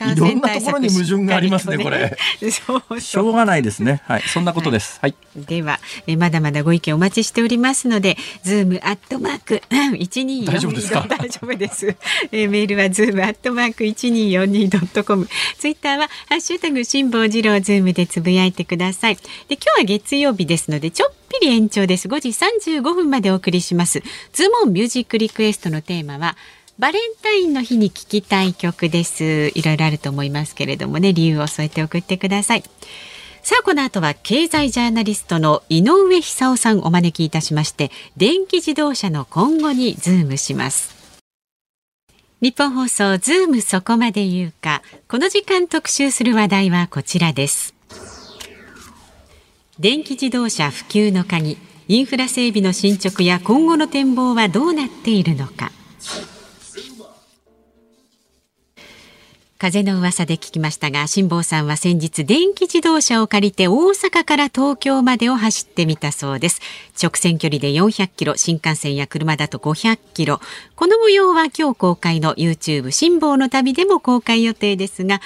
A: あ、いろんなところに矛盾がありますねこれ。しょうがないですね。はいそんなことです、はい、
B: はい、ではえまだまだご意見お待ちしておりますのでズームアットマーク 一二
A: 大丈夫ですか？
B: 大丈夫です。えメールはズームアットマーク一二四二ドットコム。ツイッターはハッシュタグ辛坊治郎ズームでつぶやいてください。で今日は月曜日ですのでちょっぴり延長です。5時35分までお送りします。ズームオンミュージックリクエストのテーマはバレンタインの日に聴きたい曲です。いろいろあると思いますけれどもね、理由を添えて送ってください。さあ、この後は経済ジャーナリストの井上久男さんお招きいたしまして、電気自動車の今後にズームします。ニッポン放送ズームそこまで言うか、この時間特集する話題はこちらです。電気自動車普及の鍵、インフラ整備の進捗や今後の展望はどうなっているのか。風の噂で聞きましたが辛坊さんは先日電気自動車を借りて大阪から東京までを走ってみたそうです。直線距離で400キロ新幹線や車だと500キロ。この模様は今日公開の YouTube 辛坊の旅でも公開予定ですが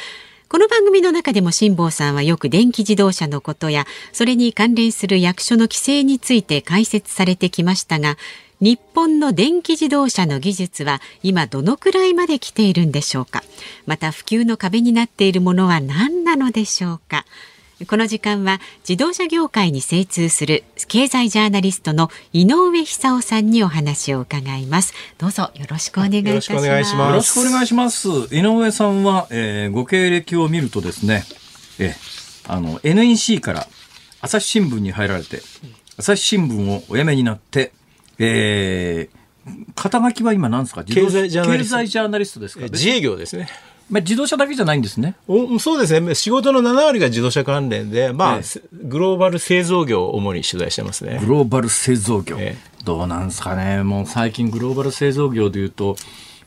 B: この番組の中でも辛坊さんはよく電気自動車のことやそれに関連する役所の規制について解説されてきましたが日本の電気自動車の技術は今どのくらいまで来ているんでしょうか？また普及の壁になっているものは何なのでしょうか？この時間は自動車業界に精通する経済ジャーナリストの井上久夫さんにお話を伺います。どうぞよろしくお願いいたします。よろしく
A: お願いします。井上さんは、えー、ご経歴を見るとですねえあの NEC から朝日新聞に入られて朝日新聞をお辞めになってえー、肩書きは今何ですか？経済ジャーナリスト。ですか？
C: 自営業ですね。
A: まあ、自動車だけじゃないんですね。
C: おそうですね。仕事の7割が自動車関連で、まあ、ええ、グローバル製造業を主に取材してますね。
A: グローバル製造業。え、どうなんですかね？もう最近グローバル製造業でいうと、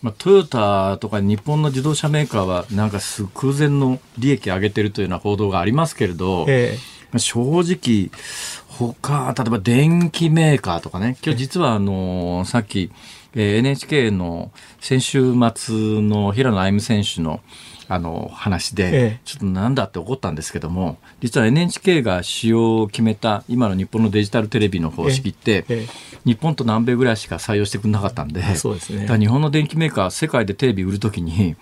A: まあ、トヨタとか日本の自動車メーカーはなんか空前の利益上げてるというような報道がありますけれど、正直他、例えば電機メーカーとかね、今日実はあの、さっき、えー、NHK の先週末の平野歩夢選手のあの話で、ちょっとなんだって怒ったんですけども、実は NHK が使用を決めた今の日本のデジタルテレビの方式って、日本と南米ぐらいしか採用してくれなかったんで、
C: そうですね、
A: 日本の電機メーカー、世界でテレビ売るときに、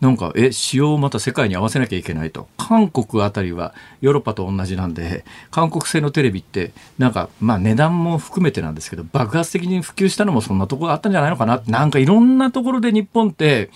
A: なんか、え、仕様をまた世界に合わせなきゃいけないと。韓国あたりはヨーロッパと同じなんで、韓国製のテレビって、なんか、まあ値段も含めてなんですけど、爆発的に普及したのもそんなところあったんじゃないのかな。なんかいろんなところで日本って、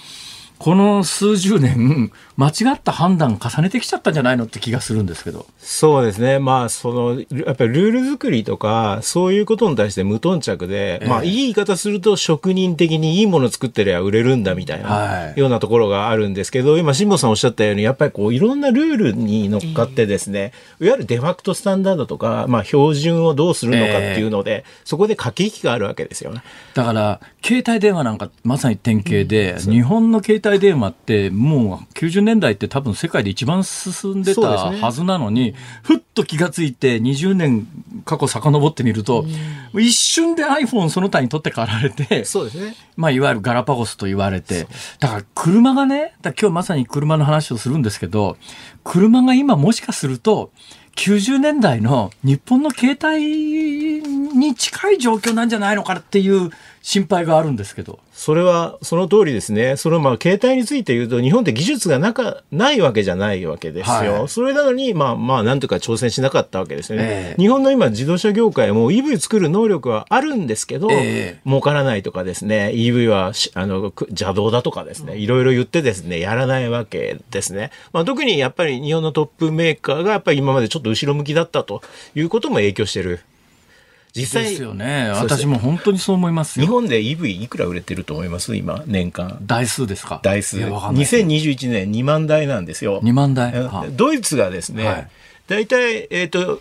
A: この数十年、間違った判断重ねてきちゃったんじゃないのって気がするんですけど。
C: そうですね。まあ、その、やっぱりルール作りとか、そういうことに対して無頓着で、えー、まあ、いい言い方すると職人的にいいもの作ってりゃ売れるんだみたいな、ようなところがあるんですけど、今、辛坊さんおっしゃったように、やっぱりこう、いろんなルールに乗っかってですね、えー、いわゆるデファクトスタンダードとか、まあ、標準をどうするのかっていうので、えー、そこで駆け引きがあるわけですよね。
A: だから、携帯電話なんかまさに典型で、うん、日本の携帯電話ってもう90年代って多分世界で一番進んでたはずなのに、ね、ふっと気がついて20年過去遡ってみると、うん、一瞬で iPhone その他に取って代わられて、
C: そうですね。
A: まあいわゆるガラパゴスと言われて、だから車がね、だ今日まさに車の話をするんですけど、車が今もしかすると、90年代の日本の携帯に近い状況なんじゃないのかっていう心配があるんですけど。
C: それはその通りですね。そのまあ携帯について言うと日本って技術がなかないわけじゃないわけですよ。はい、それなのにまあまあなんとか挑戦しなかったわけですよね。えー、日本の今自動車業界も EV 作る能力はあるんですけど、えー、儲からないとかですね、EV はあの邪道だとかですね、いろいろ言ってですね、やらないわけですね。まあ特にやっぱり日本のトップメーカーがやっぱり今までちょっと後ろ向きだったということも影響してる
A: 実際ですよね。私も本当にそう思います
C: 日本で EV いくら売れてると思います？今年間。
A: 台数ですか？
C: 台数。2021年2万台なんですよ。
A: 2万台？
C: ドイツがですね、はい、大体えっ、ー、と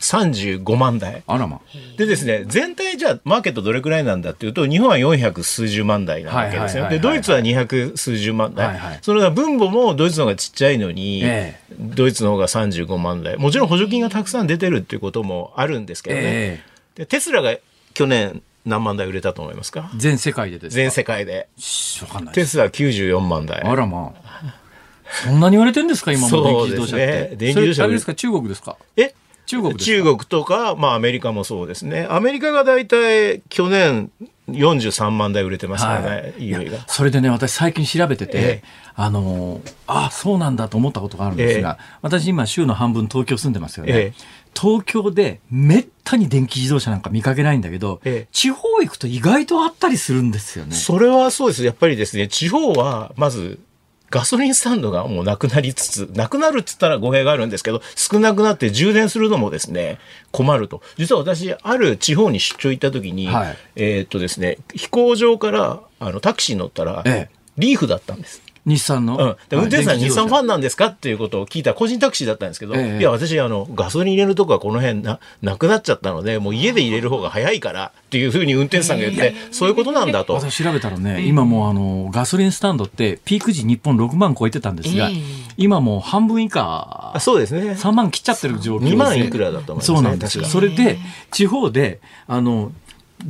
C: 35万台。
A: あらま。
C: でですね、全体じゃあマーケットどれくらいなんだっていうと、日本は400数十万台なわけですよ。で、ドイツは200数十万台。はいはい、それが分母もドイツの方がちっちゃいのに、えー、ドイツの方が35万台。もちろん補助金がたくさん出てるっていうこともあるんですけどね。えー、でテスラが去年何万台売れたと思いますか？
A: 全世界でです
C: 全世界で。テスラ94万台。
A: あらまあ。そんなに言われてるんですか？今も電気自動車って。ね、電気自動車。あれですか？中国ですか？
C: え中国中国とか、まあ、アメリカもそうですね。アメリカが大体去年43万台売れてますからね、はい。
A: それでね、私最近調べてて、えー、あの、あそうなんだと思ったことがあるんですが、えー、私今週の半分東京住んでますよね。えー、東京でめったに電気自動車なんか見かけないんだけど、地方行くと意外とあったりするんですよね。
C: それはそうです。やっぱりですね、地方はまずガソリンスタンドがもうなくなりつつ、なくなるっつったら語弊があるんですけど、少なくなって充電するのもですね、困ると。実は私、ある地方に出張行った時に、はい、えー、っとですね、飛行場からあのタクシー乗ったら、ええ、リーフだったんです。
A: 日産の、
C: うん、で運転手さん、日産ファンなんですかっていうことを聞いた個人タクシーだったんですけど、ええ、いや、私あの、ガソリン入れるとこはこの辺ななくなっちゃったので、もう家で入れる方が早いからっていうふうに運転手さんが言って、そういうことなんだと。
A: 私調べたらね、今もうあのガソリンスタンドってピーク時日本6万超えてたんですが、今もう半分以下、
C: そうですね。3
A: 万切っちゃってる状況で
C: 2万いくらだと思います、そ
A: うなんですよ。それで、地方で、あの、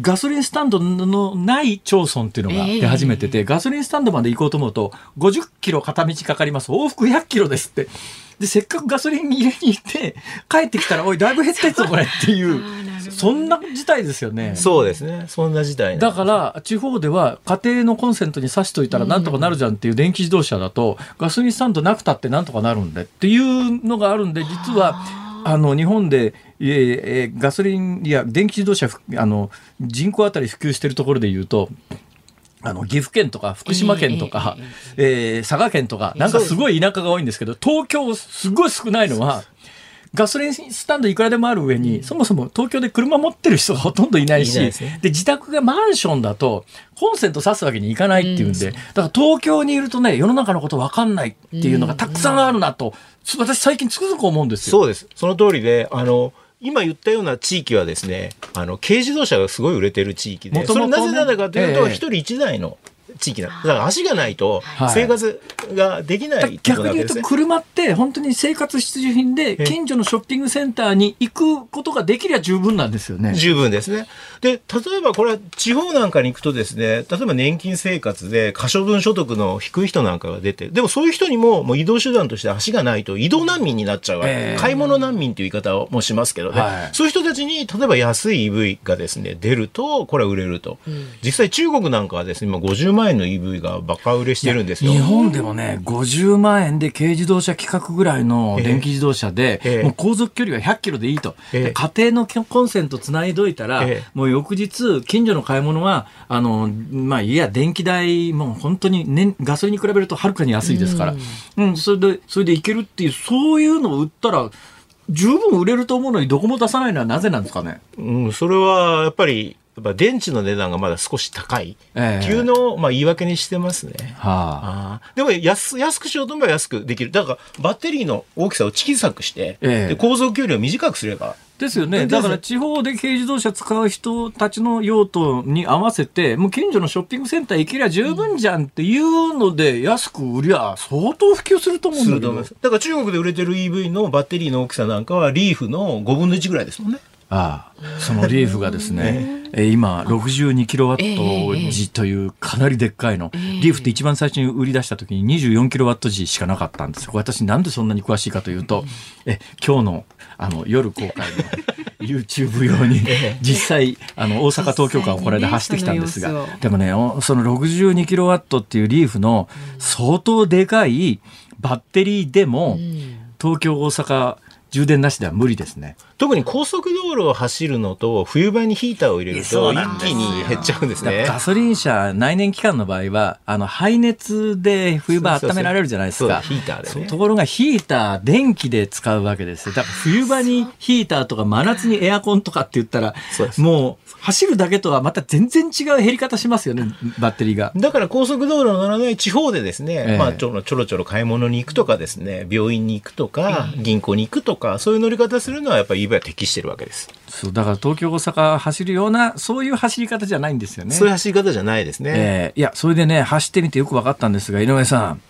A: ガソリンスタンドのない町村っていうのが出始めてて、えー、ガソリンスタンドまで行こうと思うと、50キロ片道かかります。往復100キロですって。で、せっかくガソリン入れに行って、帰ってきたら、おい、だいぶ減ったやつ これっていう。そんな事態ですよね。
C: そうですね。そんな事態
A: だから、地方では家庭のコンセントに挿しといたらなんとかなるじゃんっていう電気自動車だと、ガソリンスタンドなくたってなんとかなるんでっていうのがあるんで、実は、あの、日本でえー、ガソリンや電気自動車あの人口当たり普及しているところでいうとあの岐阜県とか福島県とか、えー、えー、佐賀県とかなんかすごい田舎が多いんですけど東京すごい少ないのはガソリンスタンドいくらでもある上に、そもそも東京で車持ってる人が ほとんどいないし、で、ね、自宅がマンションだと、コンセント挿すわけにいかないっていうんで、だから東京にいるとね、世の中のこと分かんないっていうのがたくさんあるなと、私最近つくづく思うんです
C: よ。そうです。その通りで、あの、今言ったような地域はですね、あの、軽自動車がすごい売れてる地域で、それなぜなのかというと、一人一台の地域だ。だから足がないと生活ができない、はい、
A: 逆に言うと車って本当に生活必需品で近所のショッピングセンターに行くことができりゃ十分なんですよね。
C: 十分ですね。で、例えばこれは地方なんかに行くとですね、例えば年金生活で可処分所得の低い人なんかが出て、でもそういう人にももう移動手段として足がないと移動難民になっちゃう、えー、買い物難民という言い方もしますけどね、はい、そういう人たちに例えば安い EV がですね、出ると、これは売れると。うん、実際中国なんかはですね、今50万円の EV がバカ売れしてるんですよ。
A: 日本でもね、50万円で軽自動車規格ぐらいの電気自動車で、えー、もう航続距離は100キロでいいと。えー、家庭のコンセントつないどいたら、えー、もう翌日、近所の買い物は、あの、まあ、いや、電気代、もう本当に、ね、ガソリンに比べるとはるかに安いですから、うん、うん、それで、それでいけるっていう、そういうのを売ったら、十分売れると思うのにどこも出さないのはなぜなんですかね？
C: うん、それはやっぱりやっぱ電池の値段がまだ少し高いっていうのをまあ言い訳にしてますね。はあ、でも安安くしようと思えば安くできる。だからバッテリーの大きさを小さくして、ええ、で構造距離を短くすれば
A: ですよね。だから地方で軽自動車使う人たちの用途に合わせて、もう近所のショッピングセンター行けりゃ十分じゃんっていうので、安く売りゃ相当普及すると思うんだけど。だ
C: から中国で売れてる EV のバッテリーの大きさなんかはリーフの5分の1ぐらいですもんね。
A: ああそのリーフがですね、えー、今62キロワット時というかなりでっかいの、えー、リーフって一番最初に売り出した時に24キロワット時しかなかったんです私なんでそんなに詳しいかというと、え今日のあの夜公開の YouTube 用に 実際あの大阪東京間をこれで走ってきたんですが、でもねその62キロワットっていうリーフの相当でかいバッテリーでも、東京大阪充電なしでは無理ですね。
C: 特に高速道路を走るのと冬場にヒーターを入れると一気に減っちゃうんですね。
A: ガソリン車内燃機関の場合はあの排熱で冬場温められるじゃないですか。
C: ヒーターで、ね、
A: ところがヒーター電気で使うわけですよ。だから冬場にヒーターとか真夏にエアコンとかって言ったらもう走るだけとはまた全然違う減り方しますよねバッテリーが。
C: だから高速道路の乗らない地方でですね、えー、まあちょろちょろ買い物に行くとかですね病院に行くとか銀行に行くとかそういう乗り方するのはやっぱり EV は適してるわけです。
A: そうだから東京大阪走るようなそういう走り方じゃないんですよね。
C: そういう走り方じゃないですね。
A: えー、いやそれでね走ってみてよく分かったんですが井上さん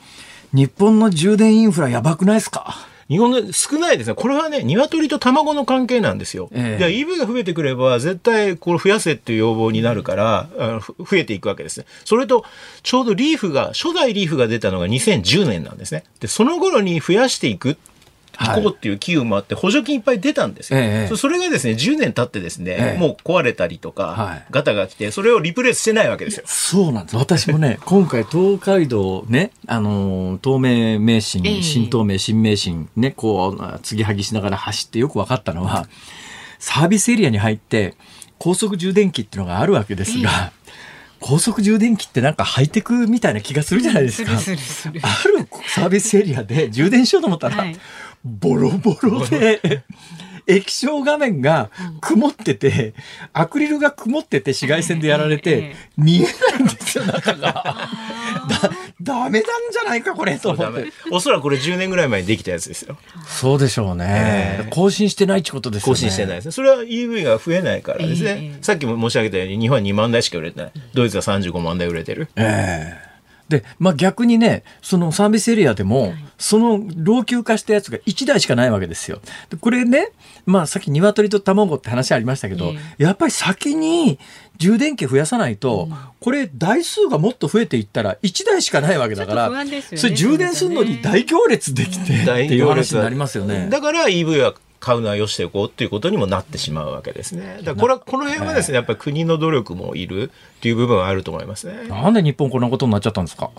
A: 日本の充電インフラやばくないですか？
C: 日本の少ないですね。これはね、鶏と卵の関係なんですよ。ええ、EV が増えてくれば、絶対これ増やせっていう要望になるから、あの増えていくわけですね。それと、ちょうどリーフが、初代リーフが出たのが2010年なんですね。で、その頃に増やしていく行こうっていう機運もあって、補助金いっぱい出たんですよ、ええ、それがですね、10年経ってですね、え、もう壊れたりとか、はい、ガタが来て、それをリプレイスしてないわけですよ。
A: そうなんです。私もね、今回東海道ね、あの、東名名神、新東名、新名神、ね、こう、継ぎはぎしながら走ってよく分かったのは、サービスエリアに入って、高速充電器っていうのがあるわけですが、高速充電器ってなんかハイテクみたいな気がするじゃないですか。あるサービスエリアで充電しようと思ったら、はいボロボロで、液晶画面が曇ってて、アクリルが曇ってて紫外線でやられて、見えないんですよ、中が。だ、ダメなんじゃないか、これ、と思って。
C: おそらくこれ10年ぐらい前にできたやつですよ。
A: そうでしょうね。更新してないってことです
C: ね。更新してないですね。それは EV が増えないからですね。さっきも申し上げたように、日本は2万台しか売れてない。ドイツは35万台売れてる。
A: ええで、まあ、逆にね、そのサービスエリアでも、その老朽化したやつが1台しかないわけですよ。でこれね、まあ、さっき鶏と卵って話ありましたけど、やっぱり先に充電器増やさないと、これ台数がもっと増えていったら1台しかないわけだから、それ充電するのに大行列できてっていう話になりますよね。
C: だから EV は買うのはよしておこうっていうことにもなってしまうわけですね。だからこれは、この辺はですね、やっぱり国の努力もいるっていう部分はあると思いますね。
A: なんで日本こんなことになっちゃったんですか？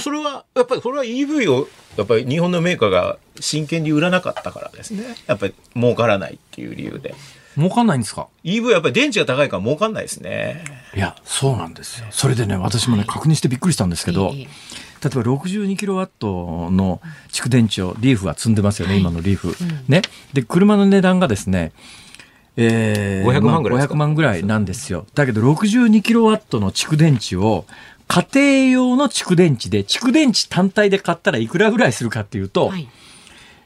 C: それは、やっぱりこれは EV を、やっぱり日本のメーカーが真剣に売らなかったからですね。やっぱり儲からないっていう理由で。
A: 儲かんないんですか
C: ?EV やっぱり電池が高いから儲かんないですね。
A: いや、そうなんですよ。それでね、私もね、確認してびっくりしたんですけど、例えば62キロワットの蓄電池をリーフは積んでますよね、はい、今のリーフ、うん、ね。で、車の値段がですね、えー、500万ぐらい、まあ、500万ぐらいなんですよ。だけど62キロワットの蓄電池を家庭用の蓄電池で、蓄電池単体で買ったらいくらぐらいするかっていうと、はい、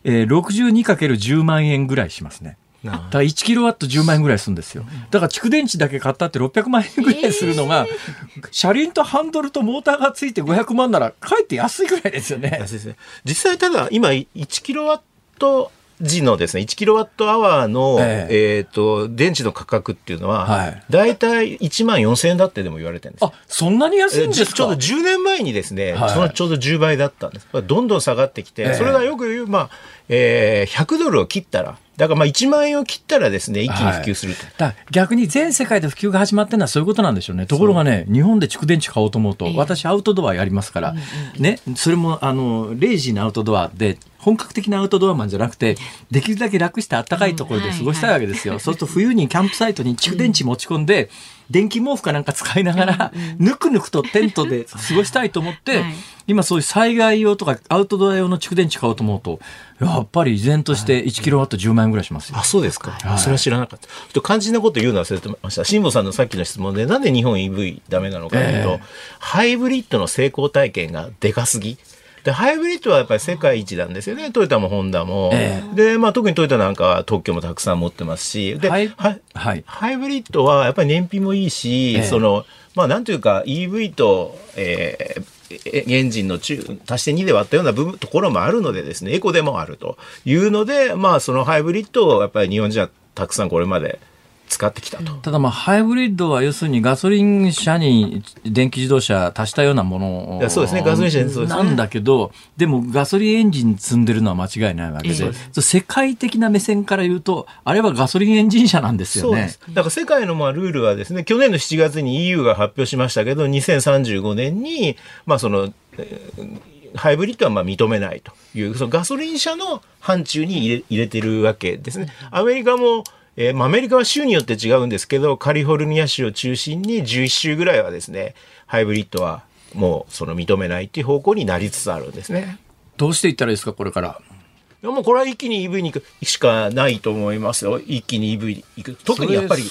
A: えー、62×10 万円ぐらいしますね。だから1キロワット10万円ぐらいするんですよ。だから蓄電池だけ買ったって600万円ぐらいするのが、えー、車輪とハンドルとモーターがついて500万なら、かえって安いぐらいですよね。
C: 安いですね。実際ただ、今1キロワット時のですね、1キロワットアワーの、えー、えーと電池の価格っていうのは、はい、大体1万4000円だってでも言われてるんです。
A: あ、そんなに安いんですか？
C: ちょうど10年前にですね、はい、そのちょうど10倍だったんです。どんどん下がってきて、えー、それがよく言う、まあ、えー、100ドルを切ったら、だからまあ1万円を切ったらですね、一気に普及すると。
A: はい、逆に全世界で普及が始まってるのはそういうことなんでしょうね。ところがね、日本で蓄電池買おうと思うと、私アウトドアやりますから、ね、それもあの、レイジーなアウトドアで、本格的なアウトドアマンじゃなくて、できるだけ楽してあったかいところで過ごしたいわけですよ。そうすると冬にキャンプサイトに蓄電池持ち込んで、電気毛布かなんか使いながら、ぬくぬくとテントで過ごしたいと思って、今そういう災害用とかアウトドア用の蓄電池買おうと思うと、やっぱり依然として1キロワット10万円ぐらいします
C: あ、そうですか。はい、それは知らなかった。ちょっと肝心なこと言うの忘れてました。辛坊さんのさっきの質問で、なんで日本 EV ダメなのかというと、えー、ハイブリッドの成功体験がでかすぎ。で、ハイブリッドはやっぱり世界一なんですよね。トヨタもホンダも。えー、で、まあ特にトヨタなんかは特許もたくさん持ってますし。で、はい、はい、ハイブリッドはやっぱり燃費もいいし、えー、その、まあなんというか EV と、えー、エンジンの中足して2で割ったような部分ところもあるのでですね、エコでもあるというので、まあそのハイブリッドをやっぱり日本人はたくさんこれまで使ってきたと。
A: ただまあ、ハイブリッドは要するにガソリン車に電気自動車足したようなもの
C: そうですね、ガソリン車そうです、
A: ね、なんだけど、でもガソリンエンジン積んでるのは間違いないわけで、世界的な目線から言うと、あれはガソリンエンジン車なんですよね。
C: だから世界のまあルールはですね、去年の7月に EU が発表しましたけど、2035年に、まあその、ハイブリッドはまあ認めないというそのガソリン車の範疇に入れ入れてるわけですね。アメリカもえー、アメリカは州によって違うんですけど、カリフォルニア州を中心に11州ぐらいはですね、ハイブリッドはもうその認めないっていう方向になりつつあるんですね。
A: どうしていったらいいですか、これから。
C: いやもうこれは一気に EV に行くしかないと思いますよ。一気に EV に行く。特にやっぱり、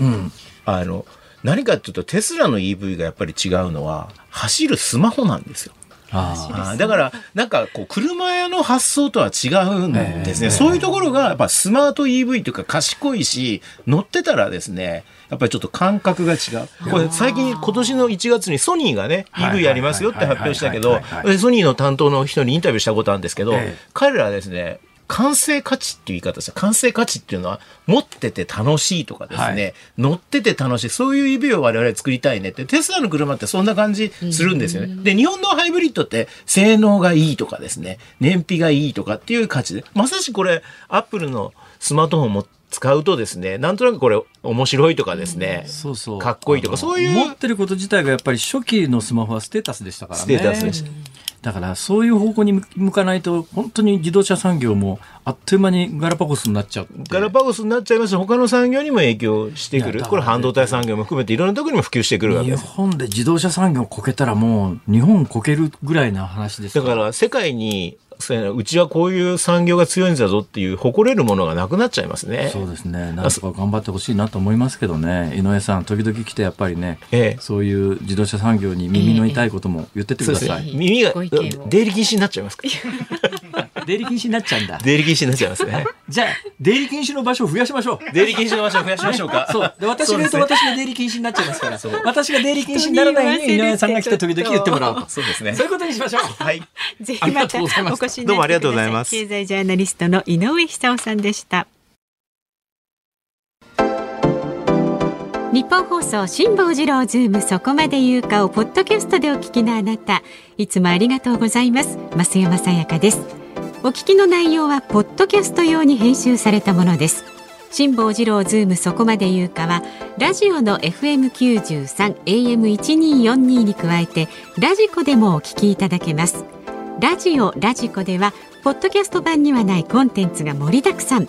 C: うん、あの、何かっていうとテスラの EV がやっぱり違うのは、走るスマホなんですよ。あだからなんかこう車屋の発想とは違うんですね、え。ー、そういうところがやっぱスマート EV というか賢いし乗ってたらですねやっぱりちょっと感覚が違う。これ最近今年の1月にソニーがね EV やりますよって発表したけどソニーの担当の人にインタビューしたことあるんですけど、えー、彼らはですね完成価値っていう言い方です完成価値っていうのは持ってて楽しいとかですね、はい、乗ってて楽しい。そういう指を我々作りたいねって。テスラの車ってそんな感じするんですよね。で日本のハイブリッドって性能がいいとかですね。燃費がいいとかっていう価値。でまさしくこれアップルのスマートフォンも使うとですね。なんとなくこれ面白いとかですね、そうそう。かっこいいとか。そういう
A: 持ってること自体がやっぱり初期のスマホはステータスでしたからね。
C: ステータスでした
A: だからそういう方向に向かないと本当に自動車産業もあっという間にガラパゴスになっちゃう
C: ガラパゴスになっちゃいます。他の産業にも影響してくる。これ半導体産業も含めていろんなところにも普及してくるわけです。
A: 日本で自動車産業こけたらもう日本こけるぐらいな話です
C: だから世界にうちはこういう産業が強いんだぞっていう誇れるものがなくなっちゃいますね。
A: そうですね。なんとか頑張ってほしいなと思いますけどね。井上さん、時々来てやっぱりね、ええ、そういう自動車産業に耳の痛いことも言ってってください。
C: え、耳が出入り禁止になっちゃいますか。
A: 出入り禁止になっちゃうんだ。
C: 出入り禁止になっちゃいますね。
A: じゃあ、出入り禁止の場所を増やしましょう。
C: 出入り禁止の場所を増やしましょうか。
A: そう。で、私が言うと私が出入り禁止になっちゃいますから。私が出入り禁止にならないように井上さんが来て時々言ってもらう。
C: そうですね。
A: そういうことにしましょう。
C: はい。
B: ぜひまたお越し
C: どうもありがとうございます。
B: 経済ジャーナリストの井上久夫さんでした。日本放送辛坊治郎ズームそこまで言うかをポッドキャストでお聞きのあなたいつもありがとうございます増山さやかですお聞きの内容はポッドキャスト用に編集されたものです。辛坊治郎ズームそこまで言うかはラジオの FM93 AM1242 に加えてラジコでもお聞きいただけます。ラジオラジコではポッドキャスト版にはないコンテンツが盛りだくさん。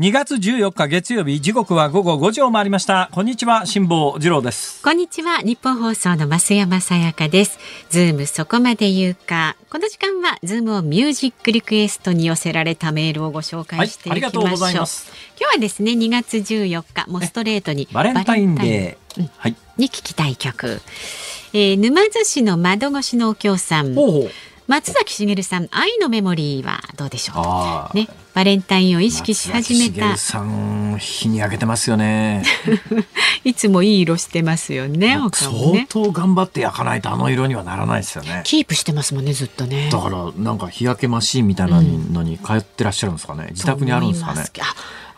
A: 2月14日月曜日時刻は午後5時を回りました。こんにちは辛坊治郎です。
B: こんにちはニッポン放送の増山さやかです。ズームそこまで言うか。この時間はズームオンミュージックリクエストに寄せられたメールをご紹介していきましょう、はい、ありがとうございます。今日はですね2月14日もうストレートに
A: バレンタインデー、
B: うん、はい、に聞きたい曲、えー、沼津市の窓越しのお京さん。ほうほう松崎しげるさん愛のメモリーはどうでしょうねバレンタインを意識し始めた。
A: さん日に焼けてますよね。
B: いつもいい色してますよね
A: ね。相当頑張って焼かないとあの色にはならないですよね。
B: キープしてますもんねずっとね。
A: だからなんか日焼けマシーンみたいなのに通ってらっしゃるんですかね、自宅にあるんですかね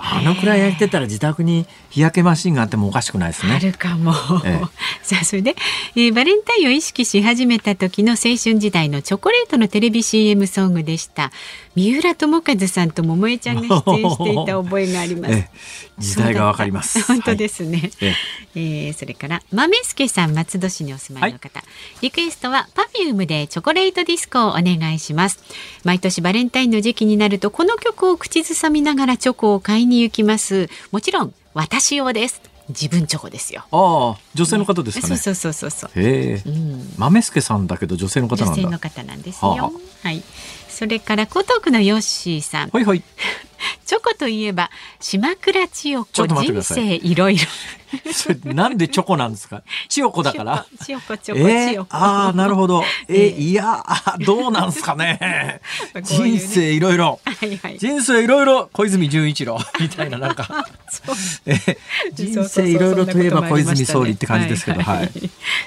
A: あのくらい焼いてたら自宅に日焼けマシンがあってもおかしくないですね。
B: あるかも。ええ、さあそれで、えー、バレンタインを意識し始めた時の青春時代のチョコレートのテレビ CM ソングでした。三浦友和さんと桃江ちゃんが 出演していた覚えがあります。え
A: え、時代がわかります。
B: 本当ですね。はい、ええー、それから豆助さん松戸市にお住まいの方、はい、リクエストは Perfume でチョコレートディスコをお願いします。毎年バレンタインの時期になるとこの曲を口ずさみながらチョコを買いに行きます。もちろん私用です。自分チョコですよ。
A: ああ、女性の方ですかね。
B: そうそうそうそう
A: へえ、うん、豆助さんだけど女性の方
B: 女性の方なんですよ。はあ、はい。それから江東区のヨッシーさん。
A: はいはい。
B: チョコといえば島倉千代子人生いろいろ。
A: なんでチョコなんですか？千代子だから。
B: 千代子チョコ、え
A: ー、ああなるほど。えー、いやどうなんですかね？人生いろいろ。人生いろいろ小泉純一郎みたいななんか。えー、人生いろいろといえば小泉総理って感じですけど。はい、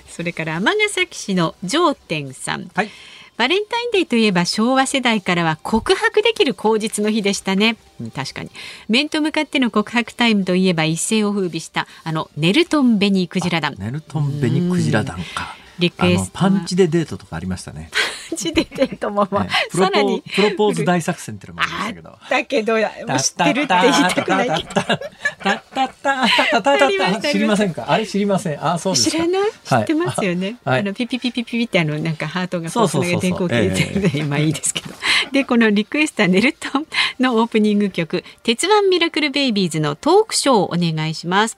B: それから尼崎市の上天さん。はい。バレンタインデーといえば昭和世代からは告白できる口実の日でしたね。確かに。面と向かっての告白タイムといえば一世を風靡したあのネルトン・ベニクジラ団。
A: ネルトン・ベニクジラ団か。
B: リクエスト
A: パンチでデートとかありましたね。
B: パンチでデートも、まあ、さらに
A: プロポーズ大作戦ってのもありましたけど。
B: だけど知ってるって言いたくないけど
A: タッタッタッタッタッタッタッ
B: ありました
A: 知りませんかあれ知りません。あ、そう。
B: 知らない知
A: はい
B: ってますよね、
A: はい
B: あのピピピピピピってあのなんかハートが
A: そうそうそうそう
B: なげてこう消えてるんで、まあいいですけどでこのリクエストはネルトンのオープニング曲「鉄腕ミラクルベイビーズ」のトークショーをお願いします。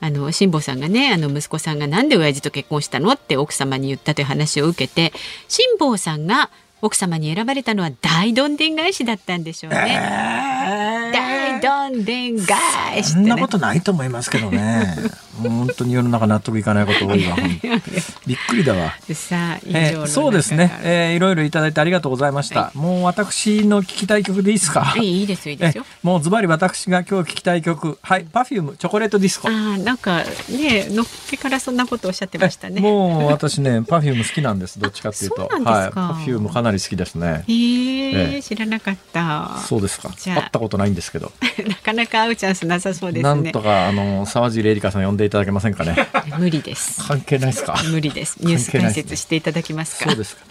B: あの辛坊さんがねあの息子さんがなんで親父と結婚したのって奥様に言ったという話を受けて辛坊さんが奥様に選ばれたのは大どんでん返しだったんでしょうね。大どんでん返しね
A: そんなことないと思いますけどね。本当に世の中納得いかないこと多いわ。びっくりだわ。
B: さあ以上の
A: えーそうですね、えーいろいろいただいてありがとうございました、
B: は
A: もう私の聞きたい曲でいいですか？
B: いいいいですよいいですよ。
A: えもうズバリ私が今日聞きたい曲。はい Perfume チョコレートディスコ。
B: ああなんかねのっけからそんなことおっしゃってましたね。
A: もう私ね Perfume 好きなんですどっちかっていうと。
B: そうなんですか。
A: はい、Perfume かなり好きですね。
B: へえ
A: ええ
B: 知らなかった。
A: そうですか。会ったことないんですけど、
B: なかなか会うチャンスなさそうですね。
A: なんと。かあの沢尻エリカさん呼んでいただけませんかね
B: 無理です。
A: 関係ないですか？
B: 無理です。ニュース解説していただけますか？
A: そうですか、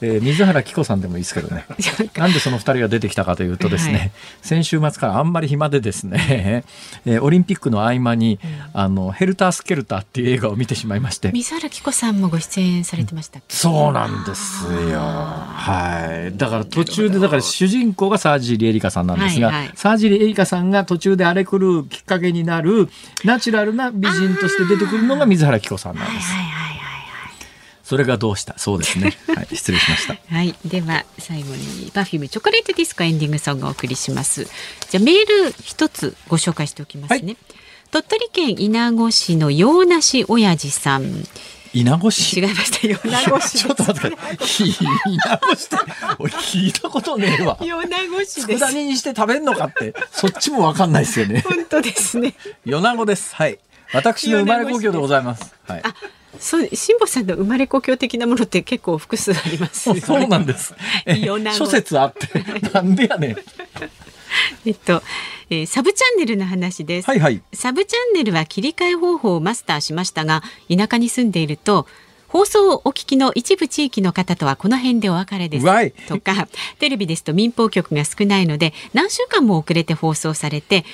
A: えー水原希子さんでもいいですけどねなんでその二人が出てきたかというとですね、
B: はい
A: 先週末からあんまり暇でですね、えーオリンピックの合間に、あのヘルタースケルターっていう映画を見てしまいまして
B: 水原希子さんもご出演されてました。
A: そうなんですよ。はい。だから途中で、だから主人公が沢尻エリカさんなんですが、
B: はいはい
A: 沢尻エリカさんが途中であれ来るきっかけになる、ナチュラルな美人として出てくるのが水原希子さんなんです。
B: はいはいはい
A: それがどうした？そうですね。はい。失礼しました。
B: はい。はい、では最後に Perfume チョコレートディスコエンディングソングをお送りします。じゃあメール一つご紹介しておきますね。鳥取県稲子市の洋梨親父さん。
A: 稲子市？
B: 違いました。米子市。
A: ちょっと待って。稲子市って、俺聞いたことねえわ。
B: 米子市です。
A: 佃煮にして食べんのかって、そっちもわかんないですよね。
B: 本当ですね。
A: 米子です。はい。私の生まれ故郷でございます。はい。
B: あ、そう、辛坊さんの生まれ故郷的なものって結構複数ありますよね。
A: そうなんです。諸説あって、なんでやねん。
B: えっと、えーサブチャンネルの話です。
A: はいはい。
B: サブチャンネルは切り替え方法をマスターしましたが田舎に住んでいると放送をお聞きの一部地域の方とはこの辺でお別れですとかテレビですと民放局が少ないので何週間も遅れて放送されて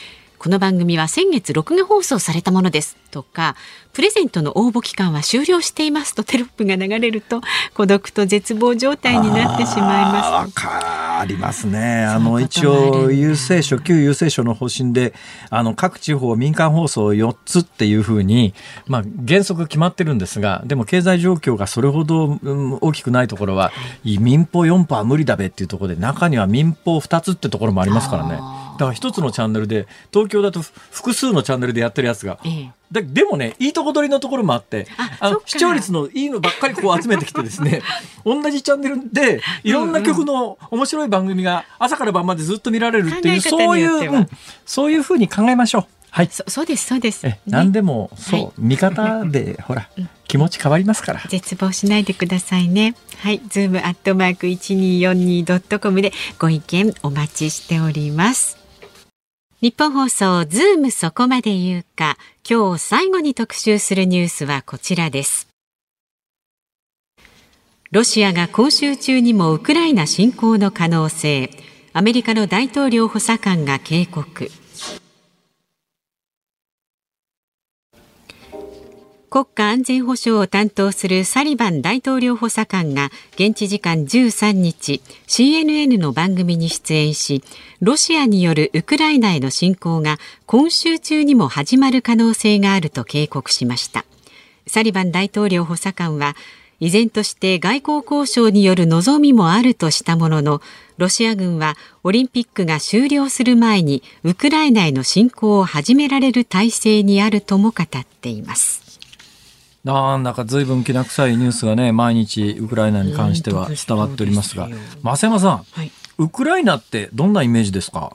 B: この番組は先月録画放送されたものですとかプレゼントの応募期間は終了していますとテロップが流れると孤独と絶望状態になってしまい
A: わ
B: ます。
A: かりますね。あの、一応、郵政省、旧郵政省の方針で、あの、各地方民間放送4つっていうふうに、まあ、原則決まってるんですが、でも経済状況がそれほど、うん大きくないところは、民放4波は無理だべっていうところで、中には民放2つってところもありますからね。だから一つのチャンネルで、東京だと複数のチャンネルでやってるやつが、
B: ええ
A: ででもね、いいとこ取りのところもあって、あの視聴率のいいのばっかりこう集めてきてですね、同じチャンネルでいろんな曲の面白い番組が朝から晩までずっと見られるっていう、そういう、うんそういうふうに考えましょう。はい。
B: そそうですそうです。
A: 何でも、そう、
B: はい
A: 見方で、ほら、気持ち変わりますから。
B: 絶望しないでくださいね。はい、ズームアットマーク一二四二ドットコムでご意見お待ちしております。ニッポン放送ズームそこまで言うか、今日最後に特集するニュースはこちらです。ロシアが今週中にもウクライナ侵攻の可能性、アメリカの大統領補佐官が警告。国家安全保障を担当するサリバン大統領補佐官が現地時間13日 CNN の番組に出演しロシアによるウクライナへの侵攻が今週中にも始まる可能性があると警告しました。サリバン大統領補佐官は依然として外交交渉による望みもあるとしたもののロシア軍はオリンピックが終了する前にウクライナへの侵攻を始められる体制にあるとも語っています。
A: なんだか随分きな臭いニュースがね、毎日ウクライナに関しては伝わっておりますが増山さん、
B: はい
A: ウクライナってどんなイメージですか？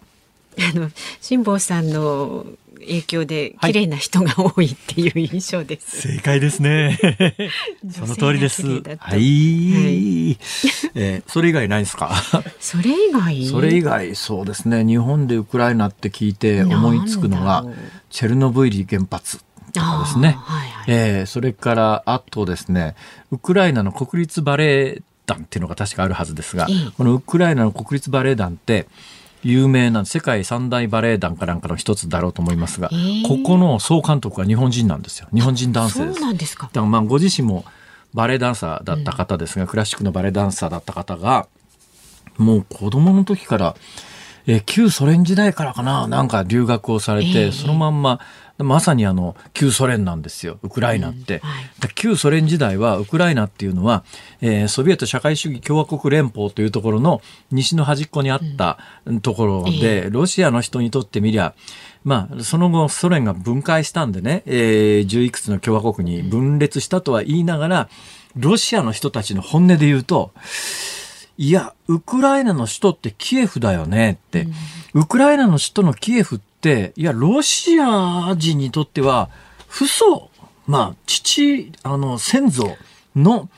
B: あの辛坊さんの影響で綺麗な人が多いっていう印象です。
A: はい、正解ですね。その通りです。はい。はい、えー、それ以外ないですか？
B: それ以外？
A: それ以外、そうですね。日本でウクライナって聞いて思いつくのがチェルノブイリ原発。とかですね、はいはい、えー、それからあとですねウクライナの国立バレエ団っていうのが確かあるはずですが、このウクライナの国立バレエ団って有名な世界三大バレエ団かなんかの一つだろうと思いますが、ここの総監督は日本人なんですよ。日本人男性です。
B: そうなんですか。
A: だからまあご自身もバレエダンサーだった方ですが、うん、クラシックのバレエダンサーだった方がもう子供の時からえ旧ソ連時代からかななんか留学をされて、そのまんままさにあの旧ソ連なんですよウクライナって、うんはい、旧ソ連時代はウクライナっていうのは、えー、ソビエト社会主義共和国連邦というところの西の端っこにあったところで、うん、ロシアの人にとってみりゃまあ、その後ソ連が分解したんでね、えー、十いくつの共和国に分裂したとは言いながらロシアの人たちの本音で言うといや、ウクライナの首都ってキエフだよねって、うん、ウクライナの首都のキエフって、いや、ロシア人にとっては、父祖、まあ、父、あの、先祖の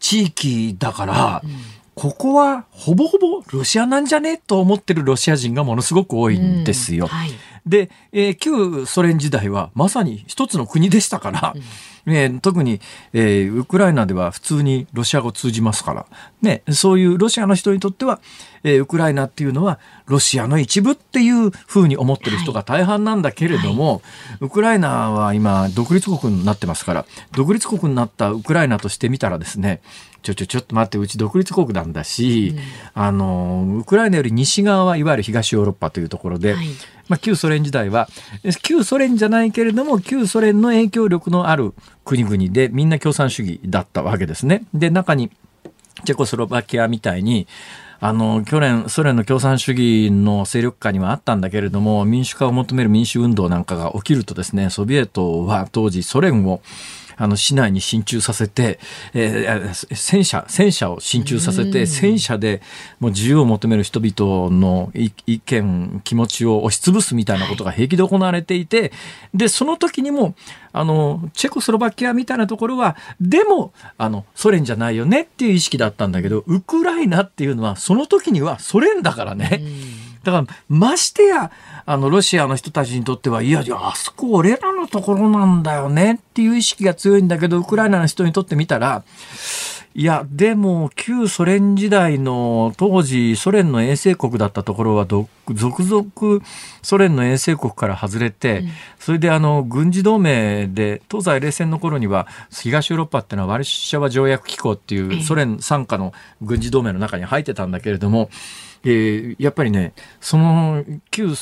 A: 地域だから、うん、ここはほぼほぼロシアなんじゃね？と思ってるロシア人がものすごく多いんですよ。うん。はい、で、えー、旧ソ連時代はまさに一つの国でしたから、えー、特に、えー、ウクライナでは普通にロシア語通じますから、ね、そういうロシアの人にとっては、えー、ウクライナっていうのはロシアの一部っていうふうに思ってる人が大半なんだけれども、はい。ウクライナは今独立国になってますから独立国になったウクライナとしてみたらですねちょちょちょっと待ってうち独立国なんだし、うん、あのウクライナより西側はいわゆる東ヨーロッパというところで、はい、まあ、旧ソ連時代は旧ソ連じゃないけれども旧ソ連の影響力のある国々でみんな共産主義だったわけですね。で中にチェコスロバキアみたいにあの、去年、ソ連の共産主義の勢力下にはあったんだけれども、民主化を求める民主運動なんかが起きるとですね、ソビエトは当時ソ連をあの市内に進駐させて、えー、戦車戦車を進駐させて、戦車でもう自由を求める人々の意見気持ちを押しつぶすみたいなことが平気で行われていてでその時にもあのチェコスロバキアみたいなところはでもあのソ連じゃないよねっていう意識だったんだけどウクライナっていうのはその時にはソ連だからね。だからましてやあの、ロシアの人たちにとっては、いやいや、あそこ俺らのところなんだよねっていう意識が強いんだけど、ウクライナの人にとってみたら、いや、でも、旧ソ連時代の当時、ソ連の衛星国だったところは、続々ソ連の衛星国から外れて、うん、それであの、軍事同盟で、東西冷戦の頃には、東ヨーロッパっていうのはワルシャワ条約機構っていうソ連傘下の軍事同盟の中に入ってたんだけれども、えー、やっぱりね、その旧、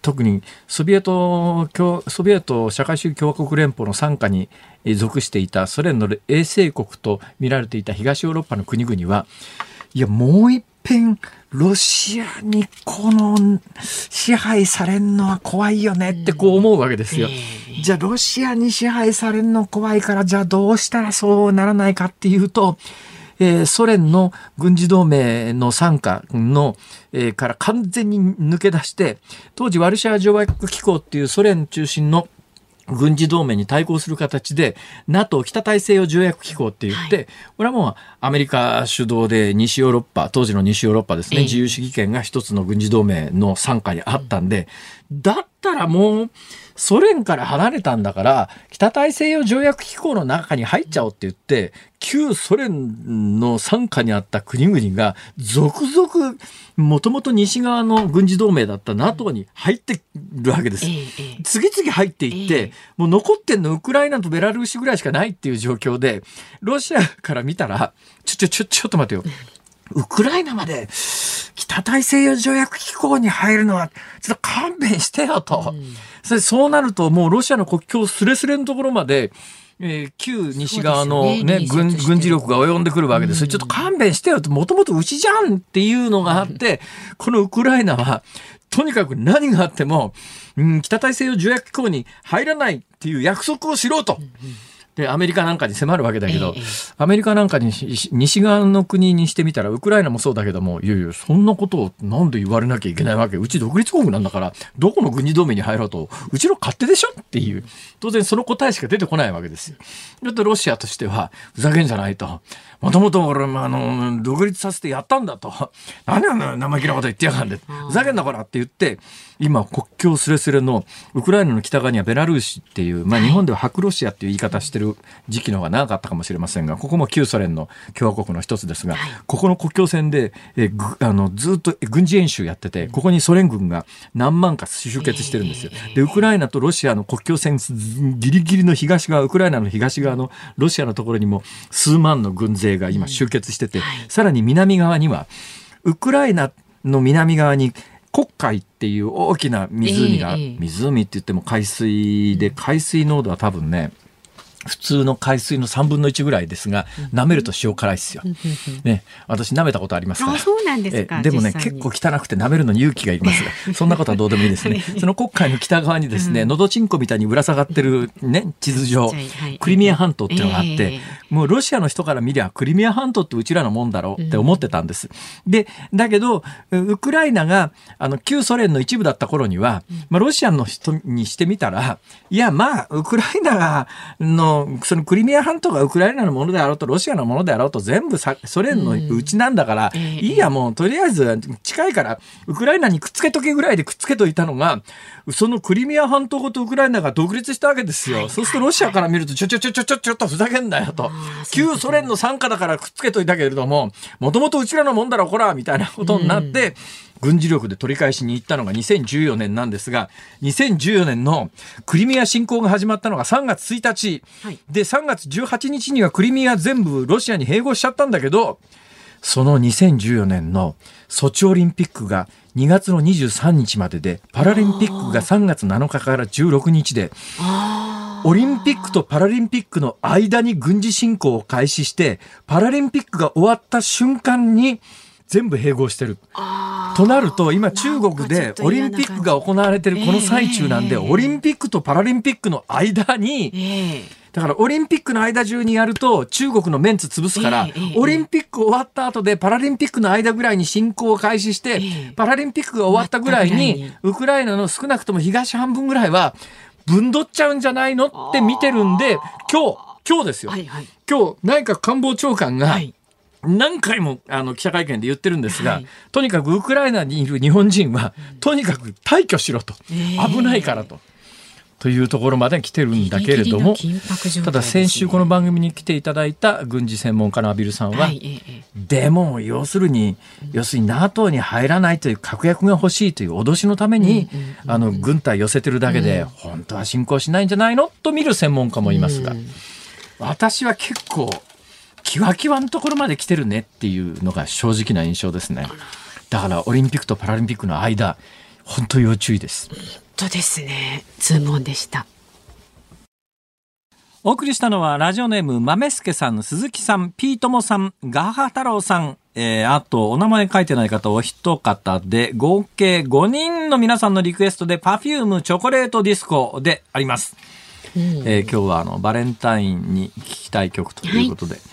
A: 特にソビエト、ソビエト社会主義共和国連邦の傘下に属していたソ連の衛星国と見られていた東ヨーロッパの国々は、いや、もう一遍、ロシアにこの支配されんのは怖いよねってこう思うわけですよ。じゃあロシアに支配されんの怖いからじゃあどうしたらそうならないかっていうとえー、ソ連の軍事同盟の傘下の、えー、から完全に抜け出して当時ワルシャワ条約機構っていうソ連中心の軍事同盟に対抗する形で NATO 北大西洋条約機構って言って、はい、これはもうアメリカ主導で西ヨーロッパ当時の西ヨーロッパですね、自由主義権が一つの軍事同盟の傘下にあったんで、だったらもうソ連から離れたんだから北大西洋条約機構の中に入っちゃおうって言って旧ソ連の傘下にあった国々が続々もともと西側の軍事同盟だった NATO に入ってるわけです。次々入っていって、もう残ってんのウクライナとベラルーシぐらいしかないっていう状況でロシアから見たらちょちょちょちょっと待てよ。ウクライナまで北大西洋条約機構に入るのはちょっと勘弁してよと。うん。それそうなるともうロシアの国境すれすれのところまでえー、旧西側のね、ね軍軍事力が及んでくるわけです。うん、ちょっと勘弁してよと、もともと牛じゃんっていうのがあって、このウクライナは、とにかく何があっても、うん、北大西洋条約機構に入らないっていう約束をしろと。でアメリカなんかに迫るわけだけど、えー、アメリカなんかに西側の国にしてみたらウクライナもそうだけどもいやいやそんなことをなんで言われなきゃいけないわけ？うち独立国なんだからどこの軍事同盟に入ろうとうちの勝手でしょっていう当然その答えしか出てこないわけですよ。だってロシアとしてはふざけんじゃないともともと俺、あの、独立させてやったんだと。何あの生意気なこと言ってやがんで。ふざけんなこらって言って、今国境すれすれのウクライナの北側にはベラルーシっていう、まあ日本では白ロシアっていう言い方してる時期の方が長かったかもしれませんが、ここも旧ソ連の共和国の一つですが、ここの国境線で、えあのずっと軍事演習やってて、ここにソ連軍が何万か集結してるんですよ。で、ウクライナとロシアの国境線ギリギリの東側、ウクライナの東側のロシアのところにも数万の軍勢が今集結してて、さらに南側にはウクライナの南側に黒海っていう大きな湖が、えー、湖って言っても海水で海水濃度は多分ね普通の海水の3分の1ぐらいですが、舐めると塩辛いですよ。ね、私舐めたことありますから。
B: そうなんですか。
A: でもね、結構汚くて舐めるのに勇気がいります。が、そんなことはどうでもいいですね。その黒海の北側にですね、のどちんこみたいにぶら下がってるね、地図上、クリミア半島っていうのがあって、もうロシアの人から見りゃ、クリミア半島ってうちらのもんだろうって思ってたんです。で、だけど、ウクライナが、あの、旧ソ連の一部だった頃には、まあ、ロシアの人にしてみたら、いや、まあ、ウクライナのそのクリミア半島がウクライナのものであろうとロシアのものであろうと全部ソ連のうちなんだから、うん、いいやもうとりあえず近いからウクライナにくっつけとけぐらいでくっつけといたのがそのクリミア半島ごとウクライナが独立したわけですよ、はい、そうするとロシアから見るとちょちょちょちょちょちょっとふざけんなよと。旧ソ連の傘下だからくっつけといたけれどももともとうちらのもんだろこらみたいなことになって、うん軍事力で取り返しに行ったのが2014年なんですが、2014年のクリミア侵攻が始まったのが3月1日、はい、で、3月18日にはクリミア全部ロシアに併合しちゃったんだけど、その2014年のソチオリンピックが2月の23日までで、パラリンピックが3月7日から16日で、オリンピックとパラリンピックの間に軍事侵攻を開始して、パラリンピックが終わった瞬間に、全部併合してる。となると今中国でオリンピックが行われてるこの最中なんで、オリンピックとパラリンピックの間に、だからオリンピックの間中にやると中国のメンツ潰すから、オリンピック終わった後でパラリンピックの間ぐらいに侵攻を開始して、パラリンピックが終わったぐらいにウクライナの少なくとも東半分ぐらいは分取っちゃうんじゃないのって見てるんで今日今日ですよ、今日内閣官房長官が、何回もあの記者会見で言ってるんですが、はい、とにかくウクライナにいる日本人は、とにかく退去しろと、危ないからと。というところまで来てるんだけれども、ただ先週この番組に来ていただいた軍事専門家のアビルさんは、でも要するに要するに NATO に入らないという確約が欲しいという脅しのために、あの軍隊寄せてるだけで、本当は侵攻しないんじゃないの？と見る専門家もいますが、私は結構キワキワのところまで来てるねっていうのが正直な印象ですね。だからオリンピックとパラリンピックの間、本当要注意です。
B: 本当ですね。ズームオンでした。
A: お送りしたのはラジオネーム豆助さん、鈴木さん、ピートモさん、ガハ太郎さん、えー、あとお名前書いてない方お一方で合計5人の皆さんのリクエストで Perfume チョコレートディスコであります。うん、えー、今日はあのバレンタインに聴きたい曲ということで、はい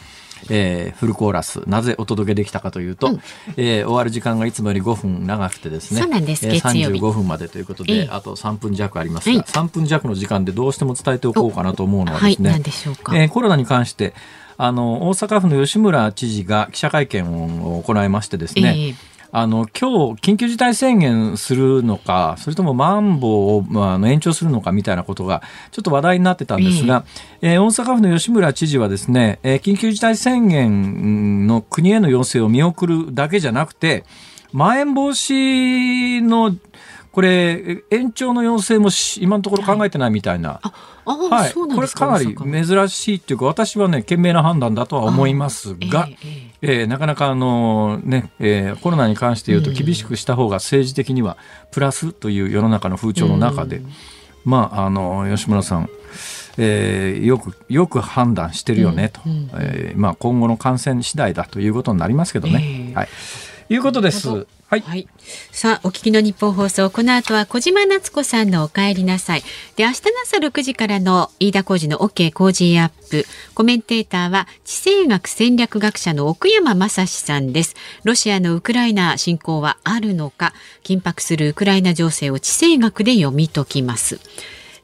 A: えー、フルコーラスなぜお届けできたかというと、うん、えー、終わる時間がいつもより5分長くてですね
B: そうなんです、えー、
A: 35分までということで、えー、あと3分弱ありますが、はい、3分弱の時間でどうしても伝えておこうかなと思うのはですね、はい、えー、コロナに関してあの大阪府の吉村知事が記者会見を行いましてですね、えーあの今日緊急事態宣言するのか、それともマンボウを、まあ、延長するのかみたいなことがちょっと話題になってたんですが、えー、えー、大阪府の吉村知事はですね、えー、緊急事態宣言の国への要請を見送るだけじゃなくて、まん延防止のこれ延長の要請も今のところ考えてないみたいな。
B: はい、
A: これかなり珍しいっていうか私はね賢明な判断だとは思いますが、えー、えー、なかなかあのね、えー、コロナに関して言うと厳しくした方が政治的にはプラスという世の中の風潮の中で、まああの吉村さんえー、よくよく判断してるよねと、えー、まあ、今後の感染次第だということになりますけどね。えー、はい、いうことです。はい、
B: はい、さあお聞きの日本放送この後は小島夏子さんのお帰りなさい。で明日の朝6時からの飯田浩二の OK 工事アップ。コメンテーターは地政学戦略学者の奥山正史さんです。ロシアのウクライナ侵攻はあるのか緊迫するウクライナ情勢を地政学で読み解きます。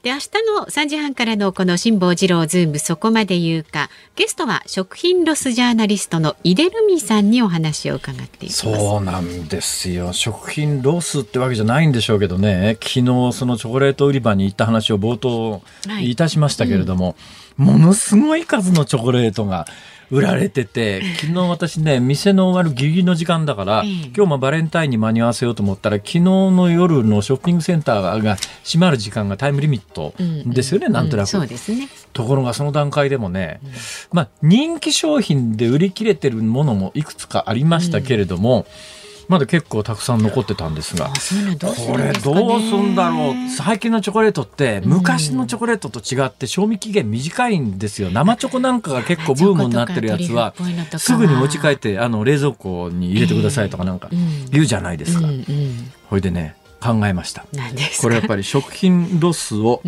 B: で明日の3時半からのこの辛坊治郎ズームそこまで言うかゲストは食品ロスジャーナリストの井出留美さんにお話を伺っています。
A: そうなんですよ。食品ロスってわけじゃないんでしょうけどね。昨日そのチョコレート売り場に行った話を冒頭い。たしましたけれども、はいうん、ものすごい数のチョコレートが売られてて、昨日私ね、店の終わるギリギリの時間だから、今日もバレンタインに間に合わせようと思ったら、昨日の夜のショッピングセンターが閉まる時間がタイムリミットですよね、うんうん、なんとなく、
B: そうですね。
A: ところがその段階でもね、うん、まあ人気商品で売り切れてるものもいくつかありましたけれども、うんまだ結構たくさん残ってたんですが。これどうすんだろう。最近のチョコレートって昔のチョコレートと違って賞味期限短いんですよ。生チョコなんかが結構ブームになってるやつはすぐに持ち帰ってあの冷蔵庫に入れてくださいとかなんか言うじゃないですか。ほいでね考えました。これやっぱり食品ロスを、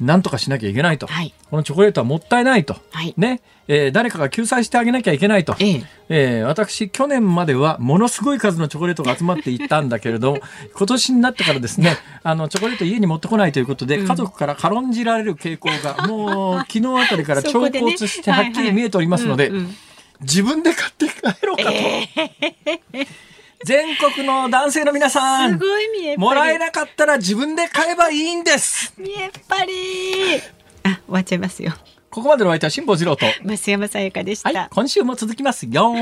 A: なんとかしなきゃいけないと、はい、このチョコレートはもったいないと、はい、ね。えー、誰かが救済してあげなきゃいけないと、えええー、私去年まではものすごい数のチョコレートが集まっていったんだけれど 今年になってからですね あのチョコレート家に持ってこないということで、うん、家族から軽んじられる傾向が もう昨日あたりから超骨してはっきり見えておりますので、自分で買って帰ろうかと。えー全国の男性の皆さん、すごい見えもらえなかったら自分で買えばいいんです。
B: 見えっぱり。あ、終わっちゃいますよ。
A: ここまでの相手は辛坊治郎と
B: 増山さやかでした、は
A: い。今週も続きますよ